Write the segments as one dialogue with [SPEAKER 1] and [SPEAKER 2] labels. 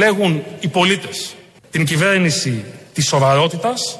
[SPEAKER 1] επιλέγουν οι πολίτες. Την κυβέρνηση της σοβαρότητας.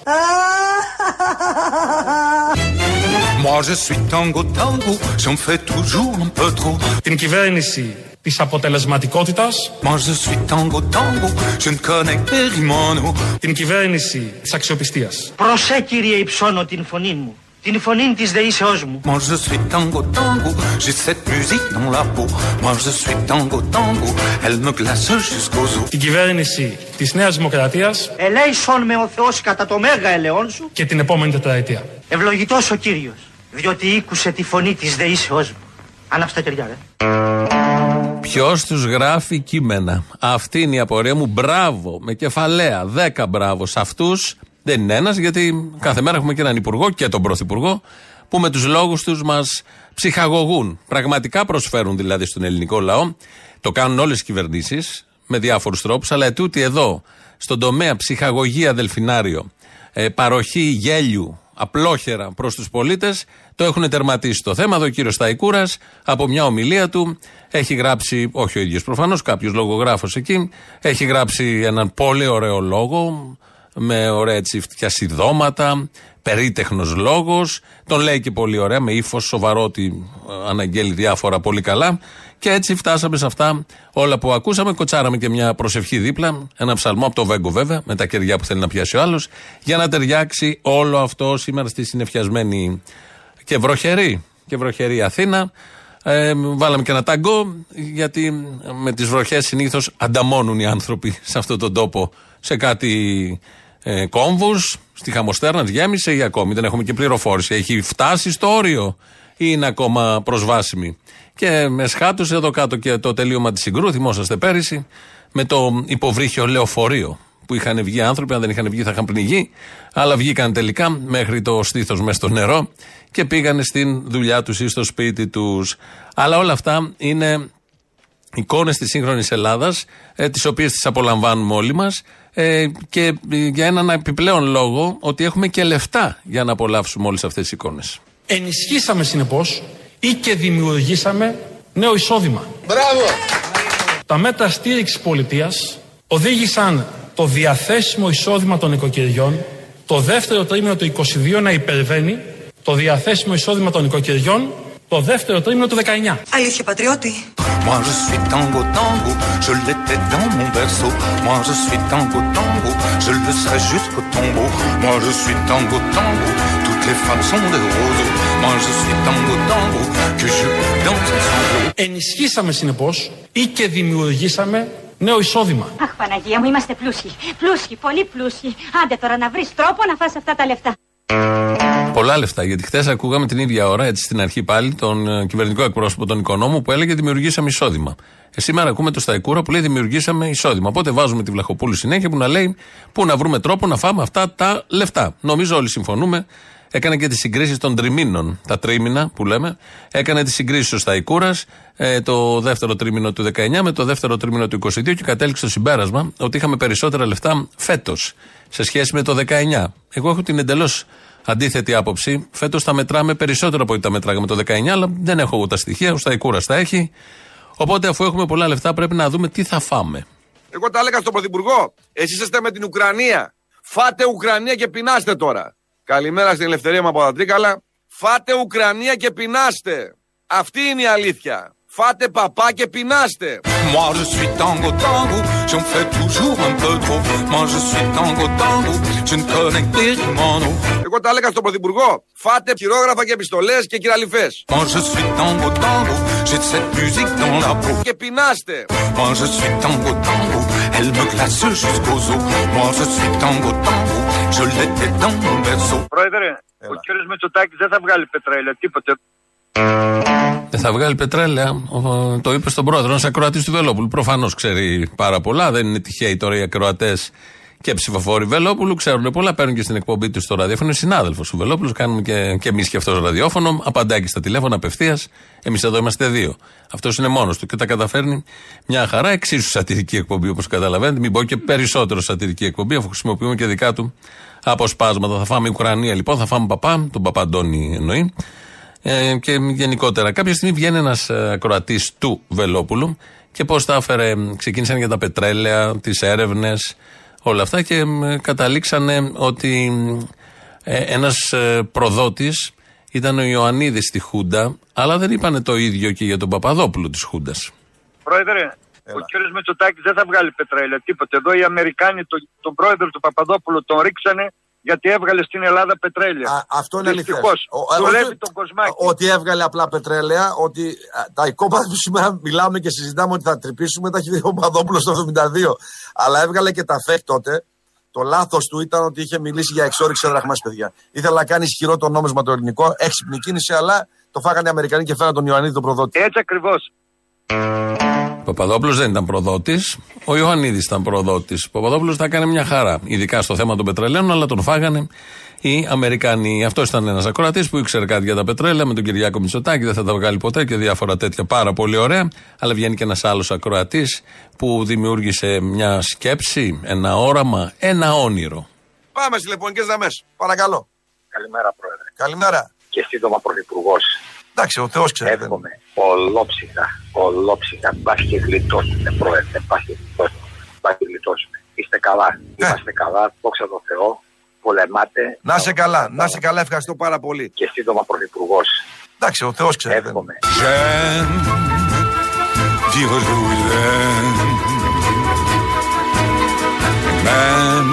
[SPEAKER 2] Moi je suis tango tango, j'en fais toujours un peu trop.
[SPEAKER 1] Την κυβέρνηση της αποτελεσματικότητας.
[SPEAKER 2] Moi je suis tango tango, je ne connais que Rimono.
[SPEAKER 1] Την κυβέρνηση της αξιοπιστίας.
[SPEAKER 3] Προσέ κύριε υψώνω την φωνή μου. Την φωνή της δεήσεώς μου.
[SPEAKER 2] Moi je suis tango tango, j'ai cette musique dans la peau. Moi je suis tango tango, elle me glace jusqu'aux os.
[SPEAKER 1] Την κυβέρνηση της Νέας Δημοκρατίας.
[SPEAKER 3] Ελέησον με ο Θεός κατά το μέγα ελαιόν σου.
[SPEAKER 1] Και την επόμενη τετραετία.
[SPEAKER 3] Ευλογητός ο Κύριος, διότι ήκουσε τη φωνή της δεήσεώς μου. Ανάψτε τα κεριά, ρε.
[SPEAKER 4] Ποιος τους γράφει κείμενα. Αυτή είναι η απορία μου. Μπράβο, με κεφαλαία. Δέκα μπράβο σε αυτούς. Δεν είναι ένας, γιατί κάθε μέρα έχουμε και έναν υπουργό και τον πρωθυπουργό που με τους λόγους τους μας ψυχαγωγούν. Πραγματικά προσφέρουν δηλαδή στον ελληνικό λαό. Το κάνουν όλες οι κυβερνήσεις με διάφορους τρόπους, αλλά ετούτη εδώ, στον τομέα ψυχαγωγία δελφινάριο, ε, παροχή γέλιου, απλόχερα προς τους πολίτες, το έχουν τερματίσει το θέμα. Εδώ ο κύριος Σταϊκούρας από μια ομιλία του έχει γράψει, όχι ο ίδιος προφανώς, κάποιος λογογράφος εκεί, έχει γράψει έναν πολύ ωραίο λόγο, με ωραία έτσι φτιασιδώματα, περίτεχνος λόγος. Τον λέει και πολύ ωραία, με ύφος, σοβαρότη, αναγγέλει διάφορα πολύ καλά. Και έτσι φτάσαμε σε αυτά όλα που ακούσαμε. Κοτσάραμε και μια προσευχή δίπλα, ένα ψαλμό από το Βέγκο βέβαια, με τα κεριά που θέλει να πιάσει ο άλλος, για να ταιριάξει όλο αυτό σήμερα στη συνεφιασμένη και βροχερή, και βροχερή Αθήνα. Ε, βάλαμε και ένα ταγκό, γιατί με τις βροχές συνήθως ανταμώνουν οι άνθρωποι σε αυτόν τον τόπο σε κάτι ε, κόμβου. Στη Χαμοστέρνα γέμισε ή ακόμη δεν έχουμε και πληροφόρηση. Έχει φτάσει στο όριο ή είναι ακόμα προσβάσιμη. Και με σχάτωσε εδώ κάτω και το τελείωμα της συγκρού, θυμόσαστε πέρυσι, με το υποβρύχιο λεωφορείο που είχαν βγει άνθρωποι, αν δεν είχαν βγει θα είχαν πνιγεί, αλλά βγήκαν τελικά μέχρι το στήθος μέσα στο νερό και πήγαν στην δουλειά τους ή στο σπίτι τους. Αλλά όλα αυτά είναι εικόνες της σύγχρονης Ελλάδας, ε, τις οποίες τις απολαμβάνουμε όλοι μας ε, και για έναν επιπλέον λόγο ότι έχουμε και λεφτά για να απολαύσουμε όλες αυτές τις εικόνες.
[SPEAKER 1] Ενισχύσαμε συνεπώς ή και δημιουργήσαμε νέο εισόδημα.
[SPEAKER 5] Μπράβο!
[SPEAKER 1] Τα μέτρα στήριξης πολιτείας οδήγησαν το διαθέσιμο εισόδημα των οικοκυριών το δεύτερο τρίμηνο του 22 να υπερβαίνει το διαθέσιμο εισόδημα των οικοκυριών το δεύτερο τρίμηνο του 19.
[SPEAKER 6] Αλήθεια, πατριώτη.
[SPEAKER 2] Moi je suis tango tango, je l'étais dans mon berceau. Moi je suis tango tango, je le serai jusqu'au tombeau. Moi je suis tango tango, toutes les femmes sont des roseaux. Moi je suis tango tango, que je danse sans sanglot.
[SPEAKER 1] Ενισχύσαμε συνεπώ ή και δημιουργήσαμε νέο εισόδημα.
[SPEAKER 7] Αχ, Παναγία μου, είμαστε πλούσιοι. Πλούσιοι, πολύ πλούσιοι. Άντε τώρα να βρει τρόπο να φας αυτά τα λεφτά.
[SPEAKER 4] Πολλά λεφτά. Γιατί χθες ακούγαμε την ίδια ώρα, έτσι στην αρχή πάλι, τον ε, κυβερνητικό εκπρόσωπο, τον οικονόμου, που έλεγε Δημιουργήσαμε εισόδημα. Ε, σήμερα ακούμε το Σταϊκούρα που λέει Δημιουργήσαμε εισόδημα. Οπότε βάζουμε τη Βλαχοπούλου συνέχεια που να λέει Πού να βρούμε τρόπο να φάμε αυτά τα λεφτά. Νομίζω όλοι συμφωνούμε. Έκανε και τις συγκρίσεις των τριμήνων, τα τρίμηνα που λέμε. Έκανε τις συγκρίσεις ο Σταϊκούρας ε, το δεύτερο τρίμηνο του 19 με το δεύτερο τρίμηνο του 22 και κατέληξε στο συμπέρασμα ότι είχαμε περισσότερα λεφτά φέτος σε σχέση με το 19. Εγώ έχω την εντελώς αντίθετη άποψη. Φέτος τα μετράμε περισσότερο από ό,τι τα μετράγαμε το 19, αλλά δεν έχω εγώ τα στοιχεία. Ο Σταϊκούρας τα έχει. Οπότε, αφού έχουμε πολλά λεφτά, πρέπει να δούμε τι θα φάμε.
[SPEAKER 5] Εγώ τα έλεγα στον Πρωθυπουργό. Εσείς είστε με την Ουκρανία. Φάτε Ουκρανία και πεινάστε τώρα. Καλημέρα στην ελευθερία μου από τα Τρίκαλα. Φάτε Ουκρανία και πεινάστε. Αυτή είναι η αλήθεια. Φάτε παπά και πεινάστε.
[SPEAKER 2] Moi je suis tango tango, j'en fais toujours un peu trop. Moi je suis tango tango, je ne connais que Rimono.
[SPEAKER 5] Εγώ τα έλεγα στον Πρωθυπουργό. Φάτε χειρόγραφα και επιστολέ και κυραλιφέ.
[SPEAKER 2] Moi je suis tango tango, j'ai cette musique dans la peau.
[SPEAKER 5] Και πεινάστε.
[SPEAKER 2] Moi je suis tango tango, elle me glace jusqu'aux os. Moi je suis tango tango, je l'étais dans mon berceau.
[SPEAKER 8] Πρόεδρε, ο κύριος Μητσοτάκης δεν θα βγάλει πετρέλαιο, τίποτε.
[SPEAKER 4] Δεν θα βγάλει πετρέλαια. Ο- Το είπε στον πρόεδρο, ένας ακροατής του Βελόπουλου. Προφανώς ξέρει πάρα πολλά. Δεν είναι τυχαίοι τώρα οι ακροατές και ψηφοφόροι Βελόπουλου. Ξέρουν πολλά. Παίρνουν και στην εκπομπή τους στο ραδιόφωνο. Είναι συνάδελφος του Βελόπουλου. Κάνουμε και, και εμείς και αυτός ραδιόφωνο. Απαντάει και στα τηλέφωνα απευθείας. Εμείς εδώ είμαστε δύο. Αυτός είναι μόνος του και τα καταφέρνει μια χαρά. Εξίσου σατυρική εκπομπή όπως καταλαβαίνετε. Μην πω και περισσότερο σατυρική εκπομπή αφού χρησιμοποιούμε και δικά του αποσπάσματα. Θα φάμε Ουκρανία λοιπόν. Θα φάμε παπά. Τον παπά Αντώνη εννοεί ε, και γενικότερα. Κάποια στιγμή βγαίνει ένας ακροατής του Βελόπουλου και πώς τα έφερε. Ξεκίνησαν για τα πετρέλαια, τις έρευνες, όλα αυτά και μ, καταλήξανε ότι ε, ένας προδότης ήταν ο Ιωαννίδης στη Χούντα, αλλά δεν είπανε το ίδιο και για τον Παπαδόπουλο της Χούντας.
[SPEAKER 8] Πρόεδρε, ο κύριος Μητσοτάκης δεν θα βγάλει πετρέλαιο, τίποτε. Εδώ οι Αμερικάνοι το, τον πρόεδρο του Παπαδόπουλου τον ρίξανε γιατί έβγαλε στην Ελλάδα πετρέλαια.
[SPEAKER 6] Α, αυτό είναι αλήθεια.
[SPEAKER 8] Δυστυχώς. Δουλεύει τον κοσμάκι.
[SPEAKER 6] Ότι έβγαλε απλά πετρέλαια, ότι α, τα οικόπεδα που σήμερα μιλάμε και συζητάμε ότι θα τρυπήσουμε, τα έχει δει ο Παπαδόπουλο το 72. Αλλά έβγαλε και τα ΦΕΚ τότε. Το λάθος του ήταν ότι είχε μιλήσει για εξόριξη δραχμά, παιδιά. Ήθελε να κάνει ισχυρό το νόμισμα το ελληνικό, έξυπνη κίνηση, αλλά το φάγανε οι Αμερικανοί και φέραν τον Ιωαννίδη τον προδότη.
[SPEAKER 8] Έτσι ακριβώς.
[SPEAKER 4] Ο Παπαδόπουλος δεν ήταν προδότης. Ο Ιωαννίδης ήταν προδότης. Ο Παπαδόπουλος τα έκανε μια χαρά. Ειδικά στο θέμα των πετρελαίων, αλλά τον φάγανε οι Αμερικανοί. Αυτός ήταν ένας ακροατής που ήξερε κάτι για τα πετρέλαια με τον Κυριάκο Μητσοτάκη. Δεν θα τα βγάλει ποτέ και διάφορα τέτοια πάρα πολύ ωραία. Αλλά βγαίνει και ένας άλλος ακροατής που δημιούργησε μια σκέψη, ένα όραμα, ένα όνειρο.
[SPEAKER 5] Πάμε στις τηλεφωνικέ γραμμές. Παρακαλώ.
[SPEAKER 8] Καλημέρα, Πρόεδρε.
[SPEAKER 6] Καλημέρα.
[SPEAKER 8] Και σύντομα Πρωθυπουργός.
[SPEAKER 6] Εντάξει, ο Θεός ξέρει. δεν-
[SPEAKER 8] Εύχομαι ολόψυχα, ολόψυχα. Μπας και γλιτώσουμε, Πρόεδρε. Μπας και γλιτώσουμε. Μπας και γλιτώσουμε. Είστε καλά. Είμαστε καλά. Δόξα τω Θεώ. Πολεμάτε.
[SPEAKER 6] Να σε καλά, να σε καλά, ευχαριστώ πάρα πολύ.
[SPEAKER 8] Και σύντομα Πρωθυπουργός.
[SPEAKER 6] Εντάξει, ο Θεός ξέρει. δεν-
[SPEAKER 8] Εύχομαι.
[SPEAKER 2] J'aime dire je vous aime, même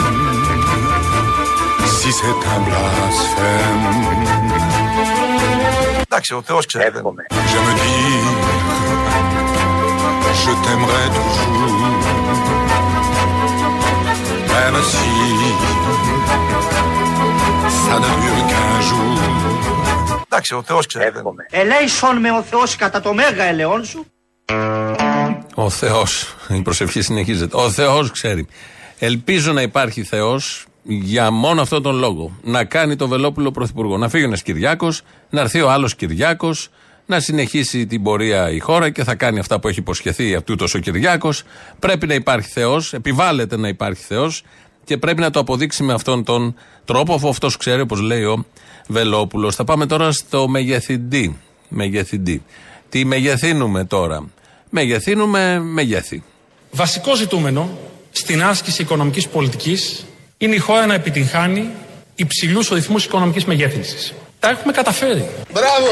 [SPEAKER 2] si c'est un blasphème.
[SPEAKER 6] Εντάξει, ο Θεός ξέρει. δεν-
[SPEAKER 8] Εύχομαι.
[SPEAKER 2] Je me dis, je t'aimerai toujours, même si ça ne dure qu'un jour.
[SPEAKER 6] Εντάξει, ο Θεός ξέρει. δεν-
[SPEAKER 8] Εύχομαι.
[SPEAKER 3] Ελέησον με ο Θεός κατά το μέγα ελαιόν σου.
[SPEAKER 4] Ο Θεός. Η προσευχή συνεχίζεται. Ο Θεός ξέρει. Ελπίζω να υπάρχει Θεός για μόνο αυτόν τον λόγο. Να κάνει το Βελόπουλο πρωθυπουργό. Να φύγει ένας Κυριάκος, να έρθει ο άλλος Κυριάκος, να συνεχίσει την πορεία η χώρα και θα κάνει αυτά που έχει υποσχεθεί αυτούτο ο Κυριάκος. Πρέπει να υπάρχει Θεός, επιβάλλεται να υπάρχει Θεός και πρέπει να το αποδείξει με αυτόν τον τρόπο, αφού αυτός ξέρει, όπως λέει ο Βελόπουλος. Θα πάμε τώρα στο μεγεθυντή. Μεγεθυντή. Τι μεγεθύνουμε τώρα. Μεγεθύνουμε μεγέθη.
[SPEAKER 1] Βασικό ζητούμενο στην άσκηση οικονομικής πολιτικής είναι η χώρα να επιτυγχάνει υψηλούς ρυθμούς οικονομικής μεγέθυνσης. Τα έχουμε καταφέρει.
[SPEAKER 6] Μπράβο!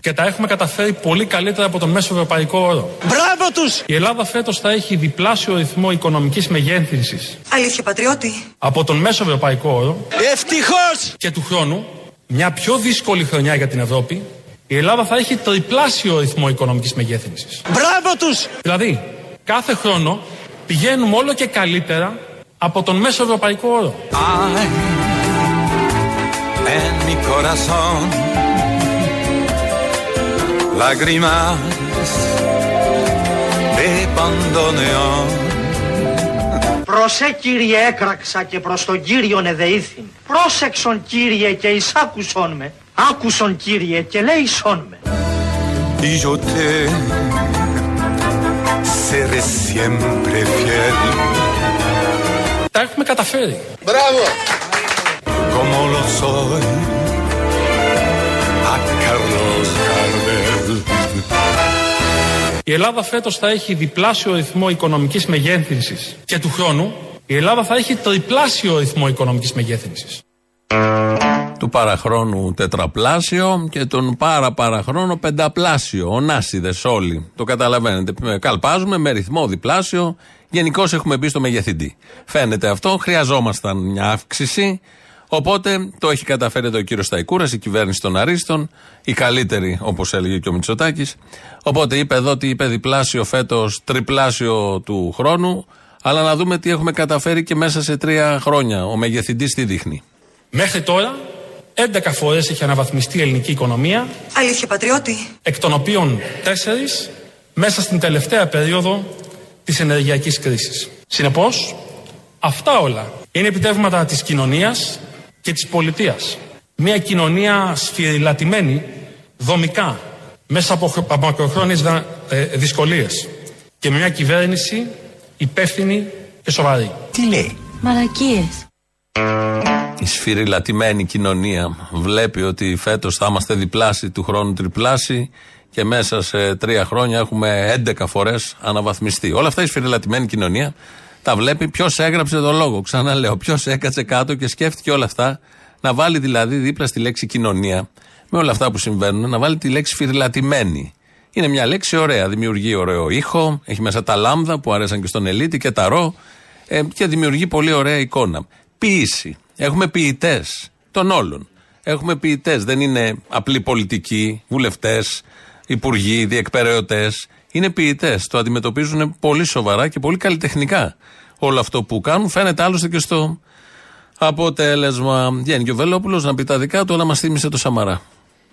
[SPEAKER 1] Και τα έχουμε καταφέρει πολύ καλύτερα από τον μέσο ευρωπαϊκό όρο.
[SPEAKER 3] Μπράβο τους!
[SPEAKER 1] Η Ελλάδα φέτος θα έχει διπλάσιο ρυθμό οικονομικής μεγέθυνσης
[SPEAKER 9] Αλήθεια, πατριώτη.
[SPEAKER 1] από τον μέσο ευρωπαϊκό όρο
[SPEAKER 3] Ευτυχώς!
[SPEAKER 1] και του χρόνου, μια πιο δύσκολη χρονιά για την Ευρώπη, η Ελλάδα θα έχει τριπλάσιο ρυθμό οικονομικής μεγέθυνσης.
[SPEAKER 3] Μπράβο τους!
[SPEAKER 1] Δηλαδή, κάθε χρόνο πηγαίνουμε όλο και καλύτερα από τον μέσο ευρωπαϊκό όρο.
[SPEAKER 2] Ay, en mi corazón, lágrimas de bandoneón.
[SPEAKER 3] Προσέ κύριε έκραξα και προς τον κύριον εδεήθην. Πρόσεξον κύριε και εισάκουσον με. Άκουσον κύριε και λέησον με.
[SPEAKER 2] Y yo te seré siempre fiel,
[SPEAKER 1] Τα έχουμε καταφέρει.
[SPEAKER 6] Μπράβο!
[SPEAKER 2] como lo soy a Carlos Gardel.
[SPEAKER 1] Η Ελλάδα φέτος θα έχει διπλάσιο ρυθμό οικονομικής μεγέθυνσης και του χρόνου η Ελλάδα θα έχει τριπλάσιο ρυθμό οικονομικής μεγέθυνσης.
[SPEAKER 4] Του παραχρόνου τετραπλάσιο και τον πάρα παραχρόνο πενταπλάσιο. Ονάσιδε όλοι. Το καταλαβαίνετε. Ε, Καλπάζουμε με ρυθμό διπλάσιο. Γενικώς έχουμε μπει στο μεγεθυντή. Φαίνεται αυτό. Χρειαζόμασταν μια αύξηση. Οπότε το έχει καταφέρει εδώ ο κύριος Σταϊκούρας, η κυβέρνηση των Αρίστων, η καλύτερη, όπως έλεγε και ο Μητσοτάκης. Οπότε είπε εδώ ότι είπε διπλάσιο φέτος, τριπλάσιο του χρόνου. Αλλά να δούμε τι έχουμε καταφέρει και μέσα σε τρία χρόνια. Ο μεγεθυντής τι δείχνει.
[SPEAKER 1] Μέχρι τώρα 11 φορές έχει αναβαθμιστεί η ελληνική οικονομία,
[SPEAKER 9] Αλήθεια, πατριώτη.
[SPEAKER 1] εκ των οποίων 4 μέσα στην τελευταία περίοδο της ενεργειακής κρίσης. Συνεπώς, αυτά όλα είναι επιτεύγματα της κοινωνίας και της πολιτείας. Μια κοινωνία σφυριλατημένη δομικά μέσα από, χρο- από μακροχρόνιες δα- ε, δυσκολίες και μια κυβέρνηση υπεύθυνη και σοβαρή.
[SPEAKER 7] Μαλακίες.
[SPEAKER 4] Η σφυριλατημένη κοινωνία βλέπει ότι φέτος θα είμαστε διπλάσιοι, του χρόνου τριπλάσιοι Και μέσα σε τρία χρόνια έχουμε 11 φορές αναβαθμιστεί. Όλα αυτά η σφυριλατημένη κοινωνία τα βλέπει. Ποιος έγραψε το λόγο, ξαναλέω. Ποιος έκατσε κάτω και σκέφτηκε όλα αυτά. Να βάλει δηλαδή δίπλα στη λέξη κοινωνία, με όλα αυτά που συμβαίνουν, να βάλει τη λέξη σφυριλατημένη. Είναι μια λέξη ωραία. Δημιουργεί ωραίο ήχο, έχει μέσα τα λάμδα που αρέσαν και στον Ελίτη και τα ρο ε, και δημιουργεί πολύ ωραία εικόνα. Ποιήση. Έχουμε ποιητές των όλων. Έχουμε ποιητές. Δεν είναι απλοί πολιτικοί, βουλευτές, υπουργοί, διεκπαιρεωτές. Είναι ποιητές. Το αντιμετωπίζουν πολύ σοβαρά και πολύ καλλιτεχνικά. Όλο αυτό που κάνουν φαίνεται άλλωστε και στο αποτέλεσμα. Βγαίνει και ο Βελόπουλο να πει τα δικά του, αλλά μας θύμισε το Σαμαρά.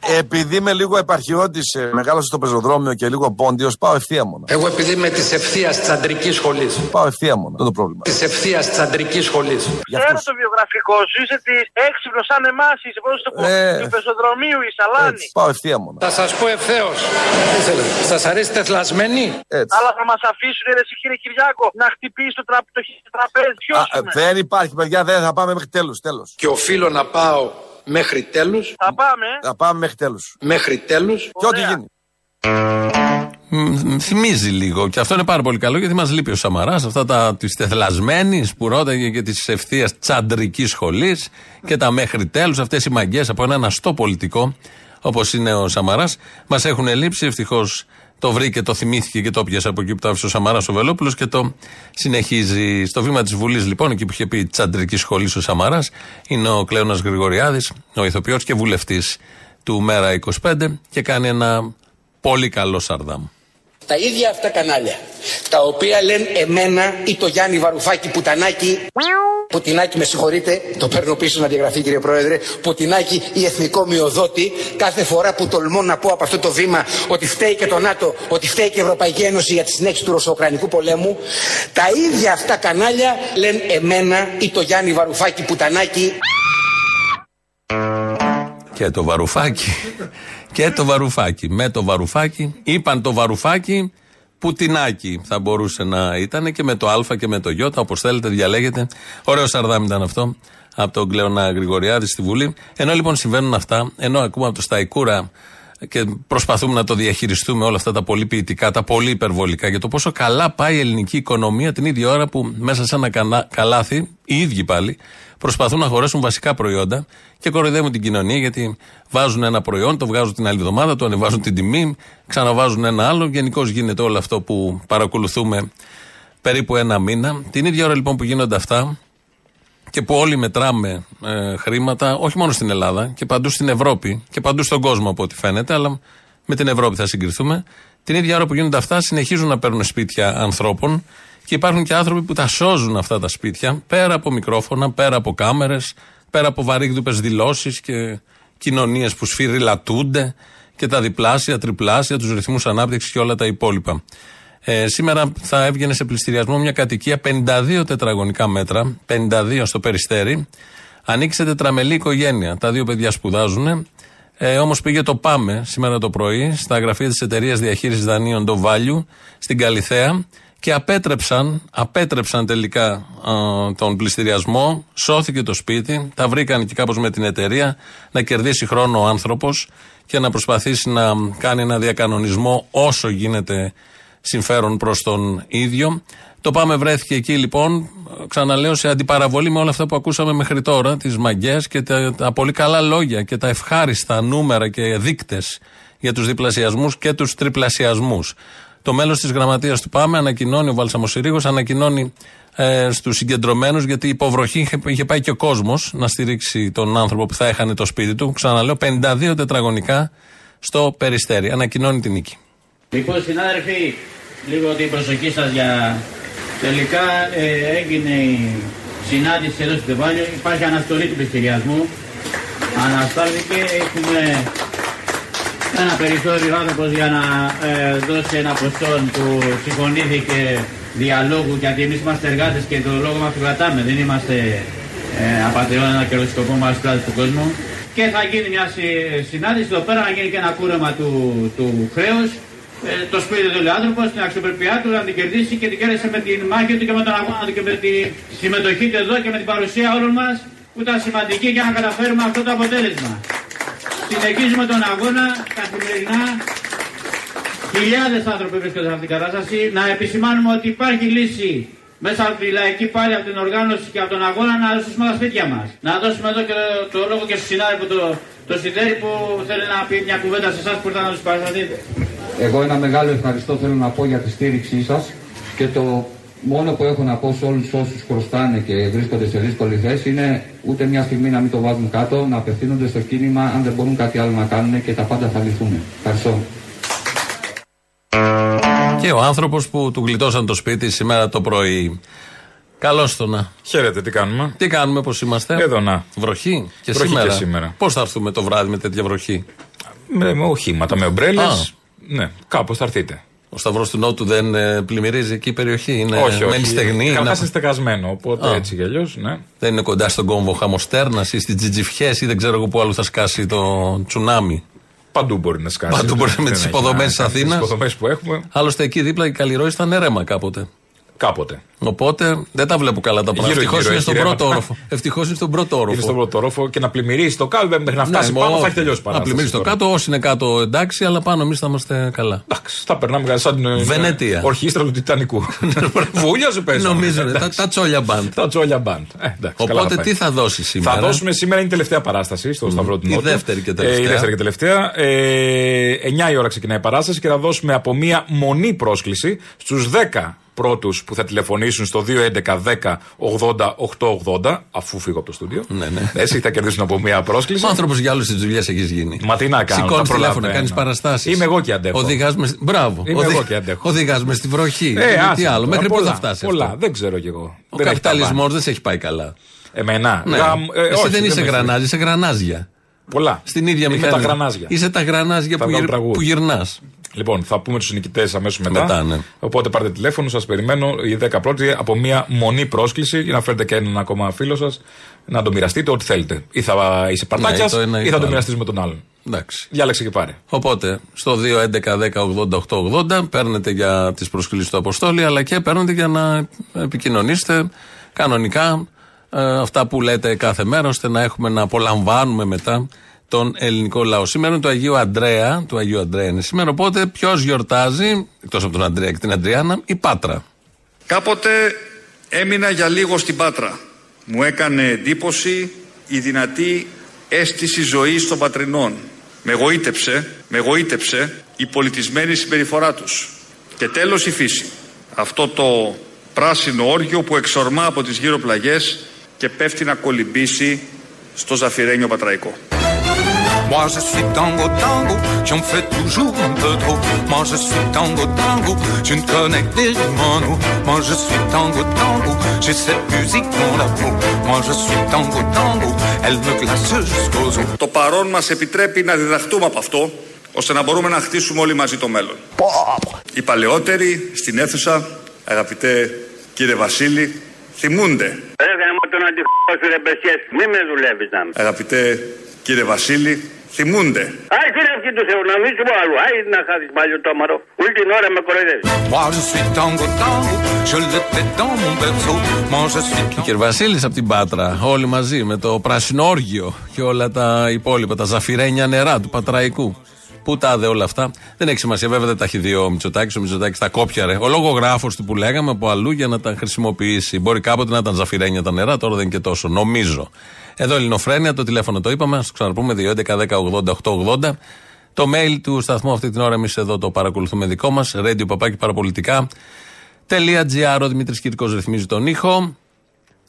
[SPEAKER 6] Επειδή είμαι λίγο επαρχιώτης, μεγάλωσα στο πεζοδρόμιο και λίγο πόντιος, πάω ευθεία μόνο.
[SPEAKER 10] Εγώ επειδή είμαι της ευθείας της αντρικής σχολής.
[SPEAKER 6] Πάω ευθεία μόνο. Αυτό το πρόβλημα.
[SPEAKER 10] Της ευθείας της αντρικής σχολής.
[SPEAKER 11] Ξέρω το βιογραφικό σου, είσαι της έξυπνος σαν εμάς, είσαι πώ το πω.
[SPEAKER 6] Ε.
[SPEAKER 11] Του πεζοδρομίου, η Σαλάνη.
[SPEAKER 6] Έτσι, πάω ευθεία μόνο.
[SPEAKER 10] Θα σας πω ευθέως. Σας αρέσει τεθλασμένη.
[SPEAKER 6] Έτσι.
[SPEAKER 11] Αλλά θα μας αφήσουν, ρε, εσύ, κύριε Κυριάκο, να χτυπήσει το, τρα... το τραπέζι. Ποιος
[SPEAKER 6] Α, ε, δεν υπάρχει, παιδιά, δεν θα πάμε μέχρι τέλου. Τέλος.
[SPEAKER 10] Και οφείλω να πάω μέχρι τέλους.
[SPEAKER 11] Θα πάμε.
[SPEAKER 6] Θα πάμε μέχρι τέλους.
[SPEAKER 10] Μέχρι τέλους.
[SPEAKER 6] Και ό,τι γίνει.
[SPEAKER 4] Μ, θυμίζει λίγο και αυτό είναι πάρα πολύ καλό γιατί μας λείπει ο Σαμαράς. Αυτά τα της τεθλασμένης που ρώταγε και της ευθείας τσαντρικής σχολής και τα μέχρι τέλους. Αυτές οι μαγκές από έναν αστό πολιτικό όπως είναι ο Σαμαράς μας έχουν λείψει. Ευτυχώς το βρήκε, το θυμήθηκε και το πιάσε από εκεί που το άφησε ο Σαμαράς ο Βελόπουλος και το συνεχίζει. Στο βήμα της Βουλής, λοιπόν, εκεί που είχε πει τσαντρική σχολή ο Σαμαράς, είναι ο Κλέονα Γρηγοριάδης, ο ηθοποιός και βουλευτής του Μέρα 25 και κάνει ένα πολύ καλό σαρδάμ.
[SPEAKER 10] Τα ίδια αυτά κανάλια, τα οποία λένε εμένα ή το Γιάννη Βαρουφάκη Πουτανάκη, Πουτινάκη με συγχωρείτε, το παίρνω πίσω να διαγραφεί κύριε Πρόεδρε, Πουτινάκη ή εθνικό μειοδότη, κάθε φορά που τολμώ να πω από αυτό το βήμα ότι φταίει και το ΝΑΤΟ, ότι φταίει και η Ευρωπαϊκή Ένωση για τη συνέχιση του Ρωσοκρανικού πολέμου, τα ίδια αυτά κανάλια λένε εμένα ή το Γιάννη Βαρουφάκη Πουτανάκη,
[SPEAKER 4] Και το βαρουφάκι. Και το βαρουφάκι. Με το βαρουφάκι. Είπαν το βαρουφάκι. Πουτινάκι θα μπορούσε να ήταν και με το Α και με το Ι, όπως θέλετε, διαλέγετε. Ωραίο σαρδάμ ήταν αυτό από τον Κλεονά Γρηγοριάδη στη Βουλή. Ενώ λοιπόν συμβαίνουν αυτά, ενώ ακούμε από το Σταϊκούρα και προσπαθούμε να το διαχειριστούμε όλα αυτά τα πολύ ποιητικά, τα πολύ υπερβολικά για το πόσο καλά πάει η ελληνική οικονομία την ίδια ώρα που μέσα σε ένα κανα- καλάθι, οι ίδιοι πάλι, προσπαθούν να χωρέσουν βασικά προϊόντα και κοροϊδεύουν την κοινωνία γιατί βάζουν ένα προϊόν, το βγάζουν την άλλη εβδομάδα, το ανεβάζουν την τιμή, ξαναβάζουν ένα άλλο. Γενικώς γίνεται όλο αυτό που παρακολουθούμε περίπου ένα μήνα. Την ίδια ώρα λοιπόν που γίνονται αυτά, και που όλοι μετράμε ε, χρήματα, όχι μόνο στην Ελλάδα και παντού στην Ευρώπη και παντού στον κόσμο από ό,τι φαίνεται, αλλά με την Ευρώπη θα συγκριθούμε. Την ίδια ώρα που γίνονται αυτά, συνεχίζουν να παίρνουν σπίτια ανθρώπων και υπάρχουν και άνθρωποι που τα σώζουν αυτά τα σπίτια πέρα από μικρόφωνα, πέρα από κάμερες, πέρα από βαρύγδουπες δηλώσεις και κοινωνίες που σφυριλατούνται και τα διπλάσια, τριπλάσια, τους ρυθμούς ανάπτυξης και όλα τα υπόλοιπα. Ε, σήμερα θα έβγαινε σε πληστηριασμό μια κατοικία 52 τετραγωνικά μέτρα, 52 στο Περιστέρι. Ανήκει σε τετραμελή οικογένεια. Τα δύο παιδιά σπουδάζουν. Ε, Όμως πήγε το Πάμε σήμερα το πρωί στα γραφεία της εταιρείας διαχείρισης δανείων το Value στην Καλιθέα και απέτρεψαν, απέτρεψαν τελικά α, τον πληστηριασμό. Σώθηκε το σπίτι. Τα βρήκαν και κάπως με την εταιρεία να κερδίσει χρόνο ο άνθρωπος και να προσπαθήσει να κάνει ένα διακανονισμό όσο γίνεται συμφέρον προς τον ίδιο. Το πάμε βρέθηκε εκεί λοιπόν, ξαναλέω, σε αντιπαραβολή με όλα αυτά που ακούσαμε μέχρι τώρα, τις μαγκές και τα, τα πολύ καλά λόγια και τα ευχάριστα νούμερα και δείκτες για τους διπλασιασμούς και τους τριπλασιασμούς. Το μέλος της γραμματείας του Πάμε ανακοινώνει, ο Βαλσαμοσυρίγος ανακοινώνει ε, στους συγκεντρωμένους, γιατί υποβροχή είχε, είχε πάει και ο κόσμος να στηρίξει τον άνθρωπο που θα έχανε το σπίτι του. Ξαναλέω, 52 τετραγωνικά στο περιστέρι. Ανακοινώνει την νίκη.
[SPEAKER 12] Λοιπόν, συνάδελφοι, λίγο την προσοχή σας για... Τελικά ε, έγινε η συνάντηση εδώ στο Τεβάλιο, υπάρχει αναστολή του πληστηριασμού. Αναστάλθηκε, έχουμε ένα περιθώριο άνθρωπος για να ε, δώσει ένα ποσό που συμφωνήθηκε διαλόγου γιατί εμείς είμαστε εργάτες και το λόγο μας το κρατάμε, δεν είμαστε ε, απαταιώνα και ρωσικοπό μας πλάτη του κόσμου. Και θα γίνει μια συ- συνάντηση εδώ πέρα, να γίνει και ένα κούρεμα του, του χρέους ε, το σπίτι του λέει άνθρωπος, την αξιοπρέπειά του να την κερδίσει και την κέρδισε με την μάχη του και με τον αγώνα του και με τη συμμετοχή του εδώ και με την παρουσία όλων μας που ήταν σημαντική για να καταφέρουμε αυτό το αποτέλεσμα. Συνεχίζουμε τον αγώνα καθημερινά χιλιάδες άνθρωποι βρίσκονται σε αυτήν την κατάσταση. Να επισημάνουμε ότι υπάρχει λύση μέσα από τη λαϊκή πάλι, από την οργάνωση και από τον αγώνα να ζήσουμε τα σπίτια μας. Να δώσουμε εδώ και το, το λόγο και στο συνάδελφο το, το Σιδέρη που θέλει να πει μια κουβέντα σε εσάς που ήρθατε να τους παρασταθείτε.
[SPEAKER 13] Εγώ ένα μεγάλο ευχαριστώ θέλω να πω για τη στήριξή σας και το μόνο που έχω να πω σε όλους όσους χρωστάνε και βρίσκονται σε δύσκολη θέση είναι ούτε μια στιγμή να μην το βάζουν κάτω, να απευθύνονται στο κίνημα αν δεν μπορούν κάτι άλλο να κάνουν και τα πάντα θα λυθούν. Ευχαριστώ.
[SPEAKER 4] Και ο άνθρωπος που του γλιτώσαν το σπίτι σήμερα το πρωί. Καλώς το να.
[SPEAKER 14] Χαίρετε, τι κάνουμε;
[SPEAKER 4] Τι κάνουμε, πώς είμαστε;
[SPEAKER 14] Εδώ να.
[SPEAKER 4] Βροχή και
[SPEAKER 14] Βροχή
[SPEAKER 4] σήμερα.
[SPEAKER 14] και σήμερα.
[SPEAKER 4] Πώς θα έρθουμε το βράδυ με τέτοια βροχή;
[SPEAKER 14] Με, με οχήματα, με ομπρέλες.
[SPEAKER 4] Α.
[SPEAKER 14] Ναι, κάπως θα έρθετε.
[SPEAKER 4] Ο Σταυρός του Νότου δεν ε, πλημμυρίζει εκεί η περιοχή. Είναι,
[SPEAKER 14] όχι, όχι.
[SPEAKER 4] μένει στεγνή.
[SPEAKER 14] Καταρχάς
[SPEAKER 4] είναι-
[SPEAKER 14] είναι στεγασμένο, οπότε
[SPEAKER 4] Α.
[SPEAKER 14] έτσι κι αλλιώς, ναι.
[SPEAKER 4] Δεν είναι κοντά στον κόμβο Χαμοστέρνας ή στι Τζιτζιφιές ή δεν ξέρω εγώ πού άλλο θα σκάσει το τσουνάμι.
[SPEAKER 14] Παντού μπορεί να σκάσει.
[SPEAKER 4] Παντού μπορεί με
[SPEAKER 14] Δεν
[SPEAKER 4] τις
[SPEAKER 14] έχει
[SPEAKER 4] υποδομές
[SPEAKER 14] να
[SPEAKER 4] της
[SPEAKER 14] κάνει τις
[SPEAKER 4] Αθήνας.
[SPEAKER 14] υποδομές που έχουμε.
[SPEAKER 4] Άλλωστε εκεί δίπλα η Καλλιρόη ήταν ρέμα κάποτε.
[SPEAKER 14] Κάποτε.
[SPEAKER 4] Οπότε δεν τα βλέπω καλά τα πράγματα.
[SPEAKER 14] Γύρω-γύρω
[SPEAKER 4] Ευτυχώς είναι
[SPEAKER 14] έχει
[SPEAKER 4] στον
[SPEAKER 14] ρέματα.
[SPEAKER 4] πρώτο όροφο. Ευτυχώς είναι στον πρώτο όροφο.
[SPEAKER 14] Είναι στον πρώτο όροφο και να πλημμυρίσει το κάτω, μέχρι να φτάσει
[SPEAKER 4] Ναι,
[SPEAKER 14] πάνω
[SPEAKER 4] όχι.
[SPEAKER 14] θα έχει τελειώσει η
[SPEAKER 4] Να
[SPEAKER 14] παράσταση.
[SPEAKER 4] πλημμυρίσει το
[SPEAKER 14] τώρα.
[SPEAKER 4] κάτω, όσοι είναι κάτω εντάξει, αλλά πάνω εμείς θα είμαστε καλά.
[SPEAKER 14] Εντάξει, θα περνάμε καλά σαν την
[SPEAKER 4] Βενετία.
[SPEAKER 14] ορχήστρα του Τιτανικού. Βούλιαζε πες.
[SPEAKER 4] Νομίζω, ναι, τα, τα τσόλια μπαντ.
[SPEAKER 14] Τα τσόλια μπαντ. Ε, εντάξει, καλά
[SPEAKER 4] Οπότε
[SPEAKER 14] θα
[SPEAKER 4] τι
[SPEAKER 14] πάει.
[SPEAKER 4] θα δώσει σήμερα;
[SPEAKER 14] Θα δώσουμε σήμερα είναι η τελευταία παράσταση στο Σταυρό του
[SPEAKER 4] Η
[SPEAKER 14] Νότου.
[SPEAKER 4] δεύτερη και
[SPEAKER 14] Ε,
[SPEAKER 4] τελευταία.
[SPEAKER 14] η δεύτερη και τελευταία. Ε, 9 η ώρα ξεκινάει η παράσταση και θα δώσουμε από μία μονή πρόσκληση στους 10 πρώτους που θα τηλεφωνήσουν στο 211 10 80 880, αφού φύγω από το στούντιο.
[SPEAKER 4] Ναι, ναι.
[SPEAKER 14] Έτσι θα κερδίσουν από μία πρόσκληση.
[SPEAKER 4] Ο άνθρωπος για όλες τις δουλειές έχεις γίνει.
[SPEAKER 14] Μα τι να κάνω.
[SPEAKER 4] Σηκώνεις
[SPEAKER 14] τα
[SPEAKER 4] τηλέφωνα,
[SPEAKER 14] προλαβαίνω.
[SPEAKER 4] κάνεις παραστάσεις.
[SPEAKER 14] Είμαι εγώ και αντέχω.
[SPEAKER 4] Οδηγάς με. Μπράβο.
[SPEAKER 14] Είμαι εγώ και αντέχω.
[SPEAKER 4] Οδηγάς με στη βροχή.
[SPEAKER 14] Ε,
[SPEAKER 4] τι
[SPEAKER 14] άσε
[SPEAKER 4] άλλο.
[SPEAKER 14] τώρα,
[SPEAKER 4] Μέχρι πού
[SPEAKER 14] πολλά,
[SPEAKER 4] θα φτάσεις.
[SPEAKER 14] Πολλά,
[SPEAKER 4] αυτό;
[SPEAKER 14] δεν ξέρω κι εγώ.
[SPEAKER 4] Ο
[SPEAKER 14] Δεν έχει
[SPEAKER 4] καπιταλισμός
[SPEAKER 14] ταβάνι.
[SPEAKER 4] δεν σε έχει πάει καλά.
[SPEAKER 14] Εμένα.
[SPEAKER 4] Ναι.
[SPEAKER 14] Γαμ- ε,
[SPEAKER 4] Εσύ
[SPEAKER 14] όχι,
[SPEAKER 4] δεν είσαι
[SPEAKER 14] με
[SPEAKER 4] γρανάζι, είσαι γρανάζια.
[SPEAKER 14] Πολλά.
[SPEAKER 4] Στην ίδια
[SPEAKER 14] Είμαι
[SPEAKER 4] μηχανή.
[SPEAKER 14] τα γρανάζια.
[SPEAKER 4] Είσαι τα γρανάζια
[SPEAKER 14] Θα
[SPEAKER 4] που,
[SPEAKER 14] βγάλω
[SPEAKER 4] γυρ,
[SPEAKER 14] τραγούδι.
[SPEAKER 4] που γυρνάς.
[SPEAKER 14] Λοιπόν, θα πούμε τους νικητές αμέσως μετά.
[SPEAKER 4] Μετά, ναι.
[SPEAKER 14] Οπότε πάρτε τηλέφωνο, σας περιμένω οι 10 πρώτοι από μία μονή πρόσκληση για να φέρετε και έναν ακόμα φίλο σας να το μοιραστείτε ό,τι θέλετε. Ή θα είσαι παρτάκια
[SPEAKER 4] Ναι, το ένα ή
[SPEAKER 14] ή
[SPEAKER 4] το
[SPEAKER 14] θα το
[SPEAKER 4] άλλο.
[SPEAKER 14] μοιραστείς με τον άλλον.
[SPEAKER 4] Εντάξει.
[SPEAKER 14] Διάλεξε και πάρε.
[SPEAKER 4] Οπότε στο 2.11.10.80.880 παίρνετε για τις προσκλήσεις του Αποστόλη, αλλά και παίρνετε για να επικοινωνήσετε κανονικά ε, αυτά που λέτε κάθε μέρα, ώστε να έχουμε να απολαμβάνουμε μετά τον ελληνικό λαό. Σήμερα είναι του Αγίου Αντρέα, του Αγίου Αντρέα είναι σήμερα, οπότε ποιος γιορτάζει, εκτός από τον Αντρέα και την Αντριάννα, η Πάτρα.
[SPEAKER 15] Κάποτε έμεινα για λίγο στην Πάτρα. Μου έκανε εντύπωση η δυνατή αίσθηση ζωής των πατρινών. Με γοήτεψε, με γοήτεψε η πολιτισμένη συμπεριφορά τους. Και τέλος η φύση. Αυτό το πράσινο όργιο που εξορμά από τις γύρω πλαγιές και πέφτει να κολυμπήσει στο ζαφυρένιο πατραϊκό.
[SPEAKER 2] Moi je suis tango tango, j'en fais toujours un peu trop. Moi je suis tango tango, je ne connais que des monos. Moi je suis tango tango, j'ai cette musique dans la peau. Moi je suis tango tango, elle me glace jusqu'aux os.
[SPEAKER 15] Το παρόν μας επιτρέπει να διδαχτούμε από αυτό, ώστε να μπορούμε να χτίσουμε όλοι μαζί το μέλλον. Οι παλαιότεροι στην αίθουσα, αγαπητέ κύριε Βασίλη, θυμούνται.
[SPEAKER 11] Ρε γάμο τον αντιχώ σου ρε μπεσιές, μη με δουλεύεις να με.
[SPEAKER 15] Αγαπητέ κύριε Βασίλη, θυμούνται.
[SPEAKER 11] Άι φίλε αυτή τους Θεού, να μην σου πω άλλο. Άι να χάσεις πάλι το μαρό. Όλη την ώρα με κοροϊδεύεις.
[SPEAKER 2] Moi je suis tango tango, je le fais dans mon berceau. Moi je suis
[SPEAKER 4] Ο κ. Βασίλης από την Πάτρα, όλοι μαζί με το πράσινο όργιο και όλα τα υπόλοιπα, τα ζαφυρένια νερά του Πατραϊκού. Πού τα δε όλα αυτά. Δεν έχει σημασία, βέβαια δεν τα έχει δει ο Μητσοτάκης. Ο Μητσοτάκης τα κόπιαρε. Ο λογογράφος του που λέγαμε από αλλού για να τα χρησιμοποιήσει. Μπορεί κάποτε να ήταν ζαφυρένια τα νερά, τώρα δεν είναι και τόσο. Νομίζω. Εδώ Ελληνοφρένια, το τηλέφωνο το είπαμε, ας το ξαναπούμε 2.11.10.80.880. Το mail του σταθμού αυτή την ώρα εμείς εδώ το παρακολουθούμε δικό μας. Radio παπάκι παραπολιτικά. .gr, ο Δημήτρης Κυρικό ρυθμίζει τον ήχο.